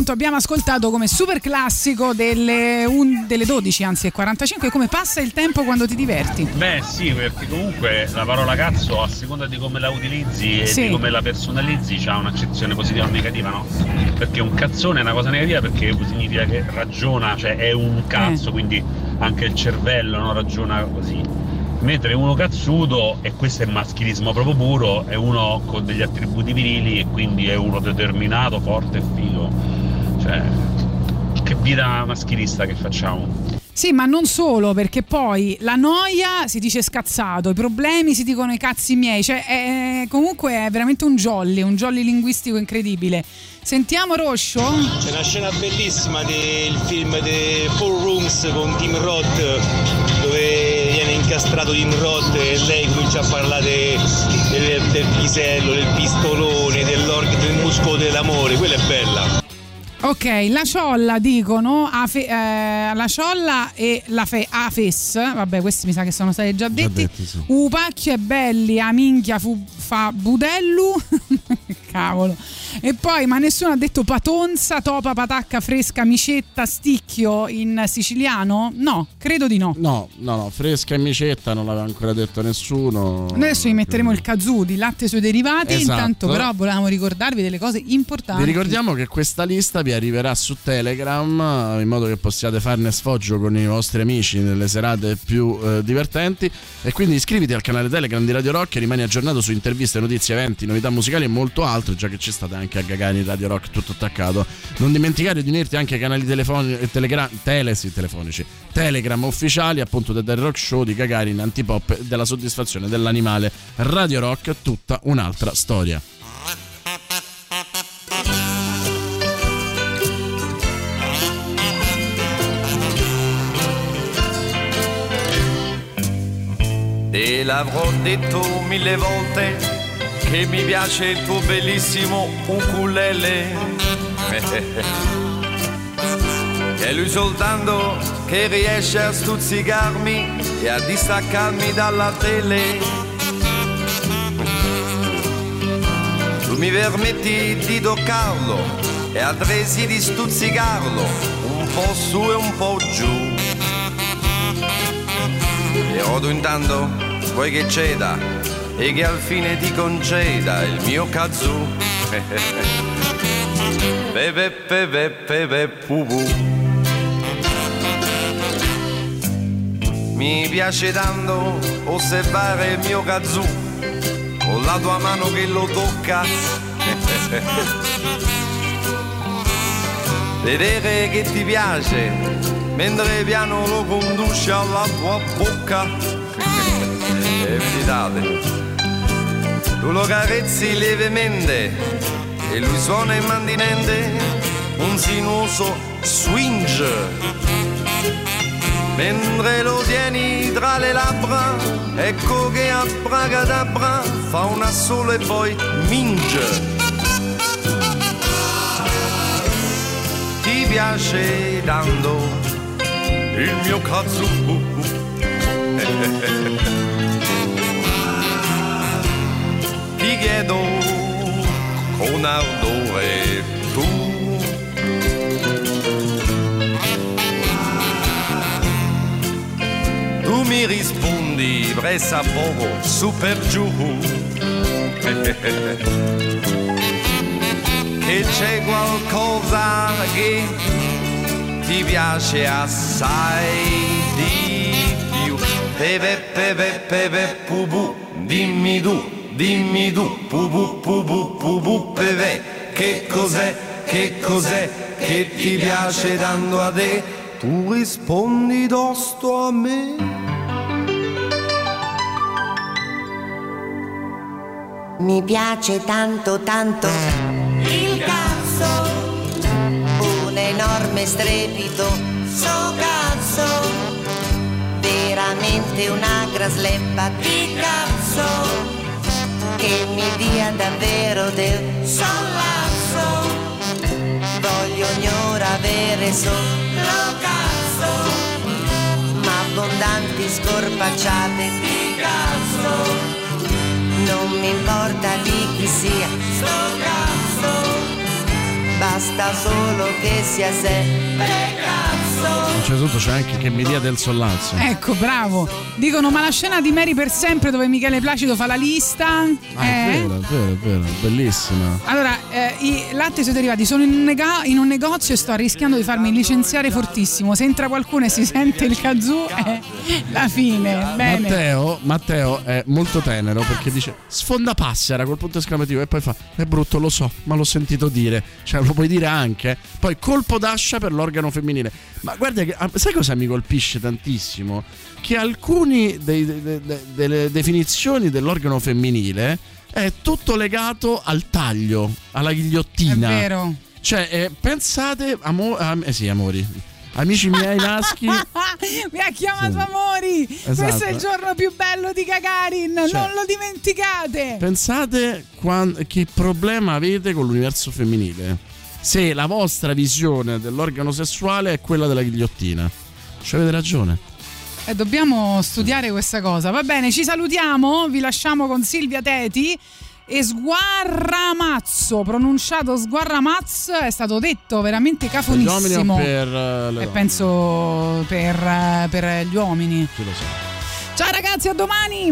Appunto abbiamo ascoltato come super classico delle, un- delle 12, anzi è 45, come passa il tempo quando ti diverti. Beh sì, perché comunque la parola cazzo a seconda di come la utilizzi e Sì. di come la personalizzi ha un'accezione positiva o negativa, no? Perché un cazzone è una cosa negativa perché significa che ragiona, cioè è un cazzo, Eh. quindi anche il cervello no, ragiona così. Mentre uno cazzuto, e questo è maschilismo proprio puro, è uno con degli attributi virili e quindi è uno determinato, forte e figo. Cioè, che vita maschilista che facciamo? Sì, ma non solo, perché poi la noia si dice scazzato, i problemi si dicono i cazzi miei, cioè è- comunque è veramente un jolly, un jolly linguistico incredibile. Sentiamo Roscio? C'è una scena bellissima del film The Four Rooms con Tim Roth dove viene incastrato Tim Roth e lei comincia a parlare del, del pisello, del pistolone, del muscolo dell'amore, quella è bella. Ok, la ciolla dicono, Afe- eh, la ciolla e la fe- Afes, vabbè questi mi sa che sono stati già detti, Upacchio e belli, a minchia fu, fa budellu, cavolo, e poi ma nessuno ha detto patonza, topa, patacca, fresca, micetta, sticchio in siciliano? No, credo di no. No, no, no, fresca e micetta non l'aveva ancora detto nessuno. Adesso vi metteremo il kazoo di latte suoi derivati, Esatto. intanto però volevamo ricordarvi delle cose importanti. Vi ricordiamo che questa lista vi arriverà su Telegram in modo che possiate farne sfoggio con i vostri amici nelle serate più eh, divertenti e quindi iscriviti al canale Telegram di Radio Rock e rimani aggiornato su interviste, notizie, eventi, novità musicali e molto altro, già che ci state anche a Gagani Radio Rock tutto attaccato. Non dimenticare di unirti anche ai canali telefoni- telegra- tele- sì, telefonici, Telegram ufficiali appunto del Rock Show di Gagarin, Antipop della soddisfazione dell'animale. Radio Rock, tutta un'altra storia. Te l'avrò detto mille volte che mi piace il tuo bellissimo ukulele. È lui soltanto che riesce a stuzzicarmi e a distaccarmi dalla tele. Tu mi permetti di toccarlo e altresì di stuzzicarlo un po' su e un po' giù. E tu intanto vuoi che ceda e che al fine ti conceda il mio kazoo. Pepe pepe pepe pupu. Mi piace tanto osservare il mio kazoo con la tua mano che lo tocca. Vedere che ti piace mentre piano lo conduce alla tua bocca. E meditate. Tu lo carezzi lievemente e lui suona immantinente un sinuoso swing. Mentre lo tieni tra le labbra, ecco che a Bragadabra fa una sola e poi minge. Ti piace tanto il mio kazoo? chiedo con ardore tu. Tu mi rispondi pressa poco, su per giù. Che c'è qualcosa che ti piace assai di più. Pepe, pepe, pepe, pupu, dimmi tu, dimmi tu, pupu, pupu, pupu, pepe, che cos'è, che cos'è che ti piace tanto a te? Tu rispondi tosto a me. Mi piace tanto tanto il cazzo, un enorme strepito, so cazzo, veramente una grasleppa di cazzo, che mi dia davvero del sollazzo, voglio ognora avere solo cazzo, ma abbondanti scorpacciate di cazzo. Non mi importa di chi sia sto cazzo basta solo che sia sempre cazzo. Innanzitutto c'è anche che mi dia del sollazzo. Ecco, bravo. Dicono, ma la scena di Mary per sempre dove Michele Placido fa la lista. Ah, è eh? vero, è vero, è vero, bellissima. Allora, eh, i latte e suoi derivati sono in un, nega- in un negozio e sto rischiando di farmi licenziare fortissimo. Se entra qualcuno e si sente il kazoo è la fine. Bene. Matteo, Matteo è molto tenero perché dice sfonda passera col punto esclamativo e poi fa è brutto lo so ma l'ho sentito dire cioè puoi dire anche poi colpo d'ascia per l'organo femminile ma guarda che ah, sai cosa mi colpisce tantissimo che alcuni dei- de- de- de- delle definizioni dell'organo femminile è tutto legato al taglio alla È ghigliottina vero. cioè eh, pensate amo- am- eh sì amori amici miei maschi Mi ha chiamato Sì. Amori. Questo è Esatto. il giorno più bello di Gagarin. Cioè- non lo dimenticate. Pensate quan- che problema avete con l'universo femminile. Se la vostra visione dell'organo sessuale è quella della ghigliottina. Ci avete ragione. Eh, dobbiamo studiare questa cosa. Va bene, ci salutiamo. Vi lasciamo con Silvia Teti. E sguarramazzo, pronunciato sguarramazzo, è stato detto veramente cafonissimo. per le E penso per, eh, per gli uomini. Chi lo sa. Ciao ragazzi, a domani!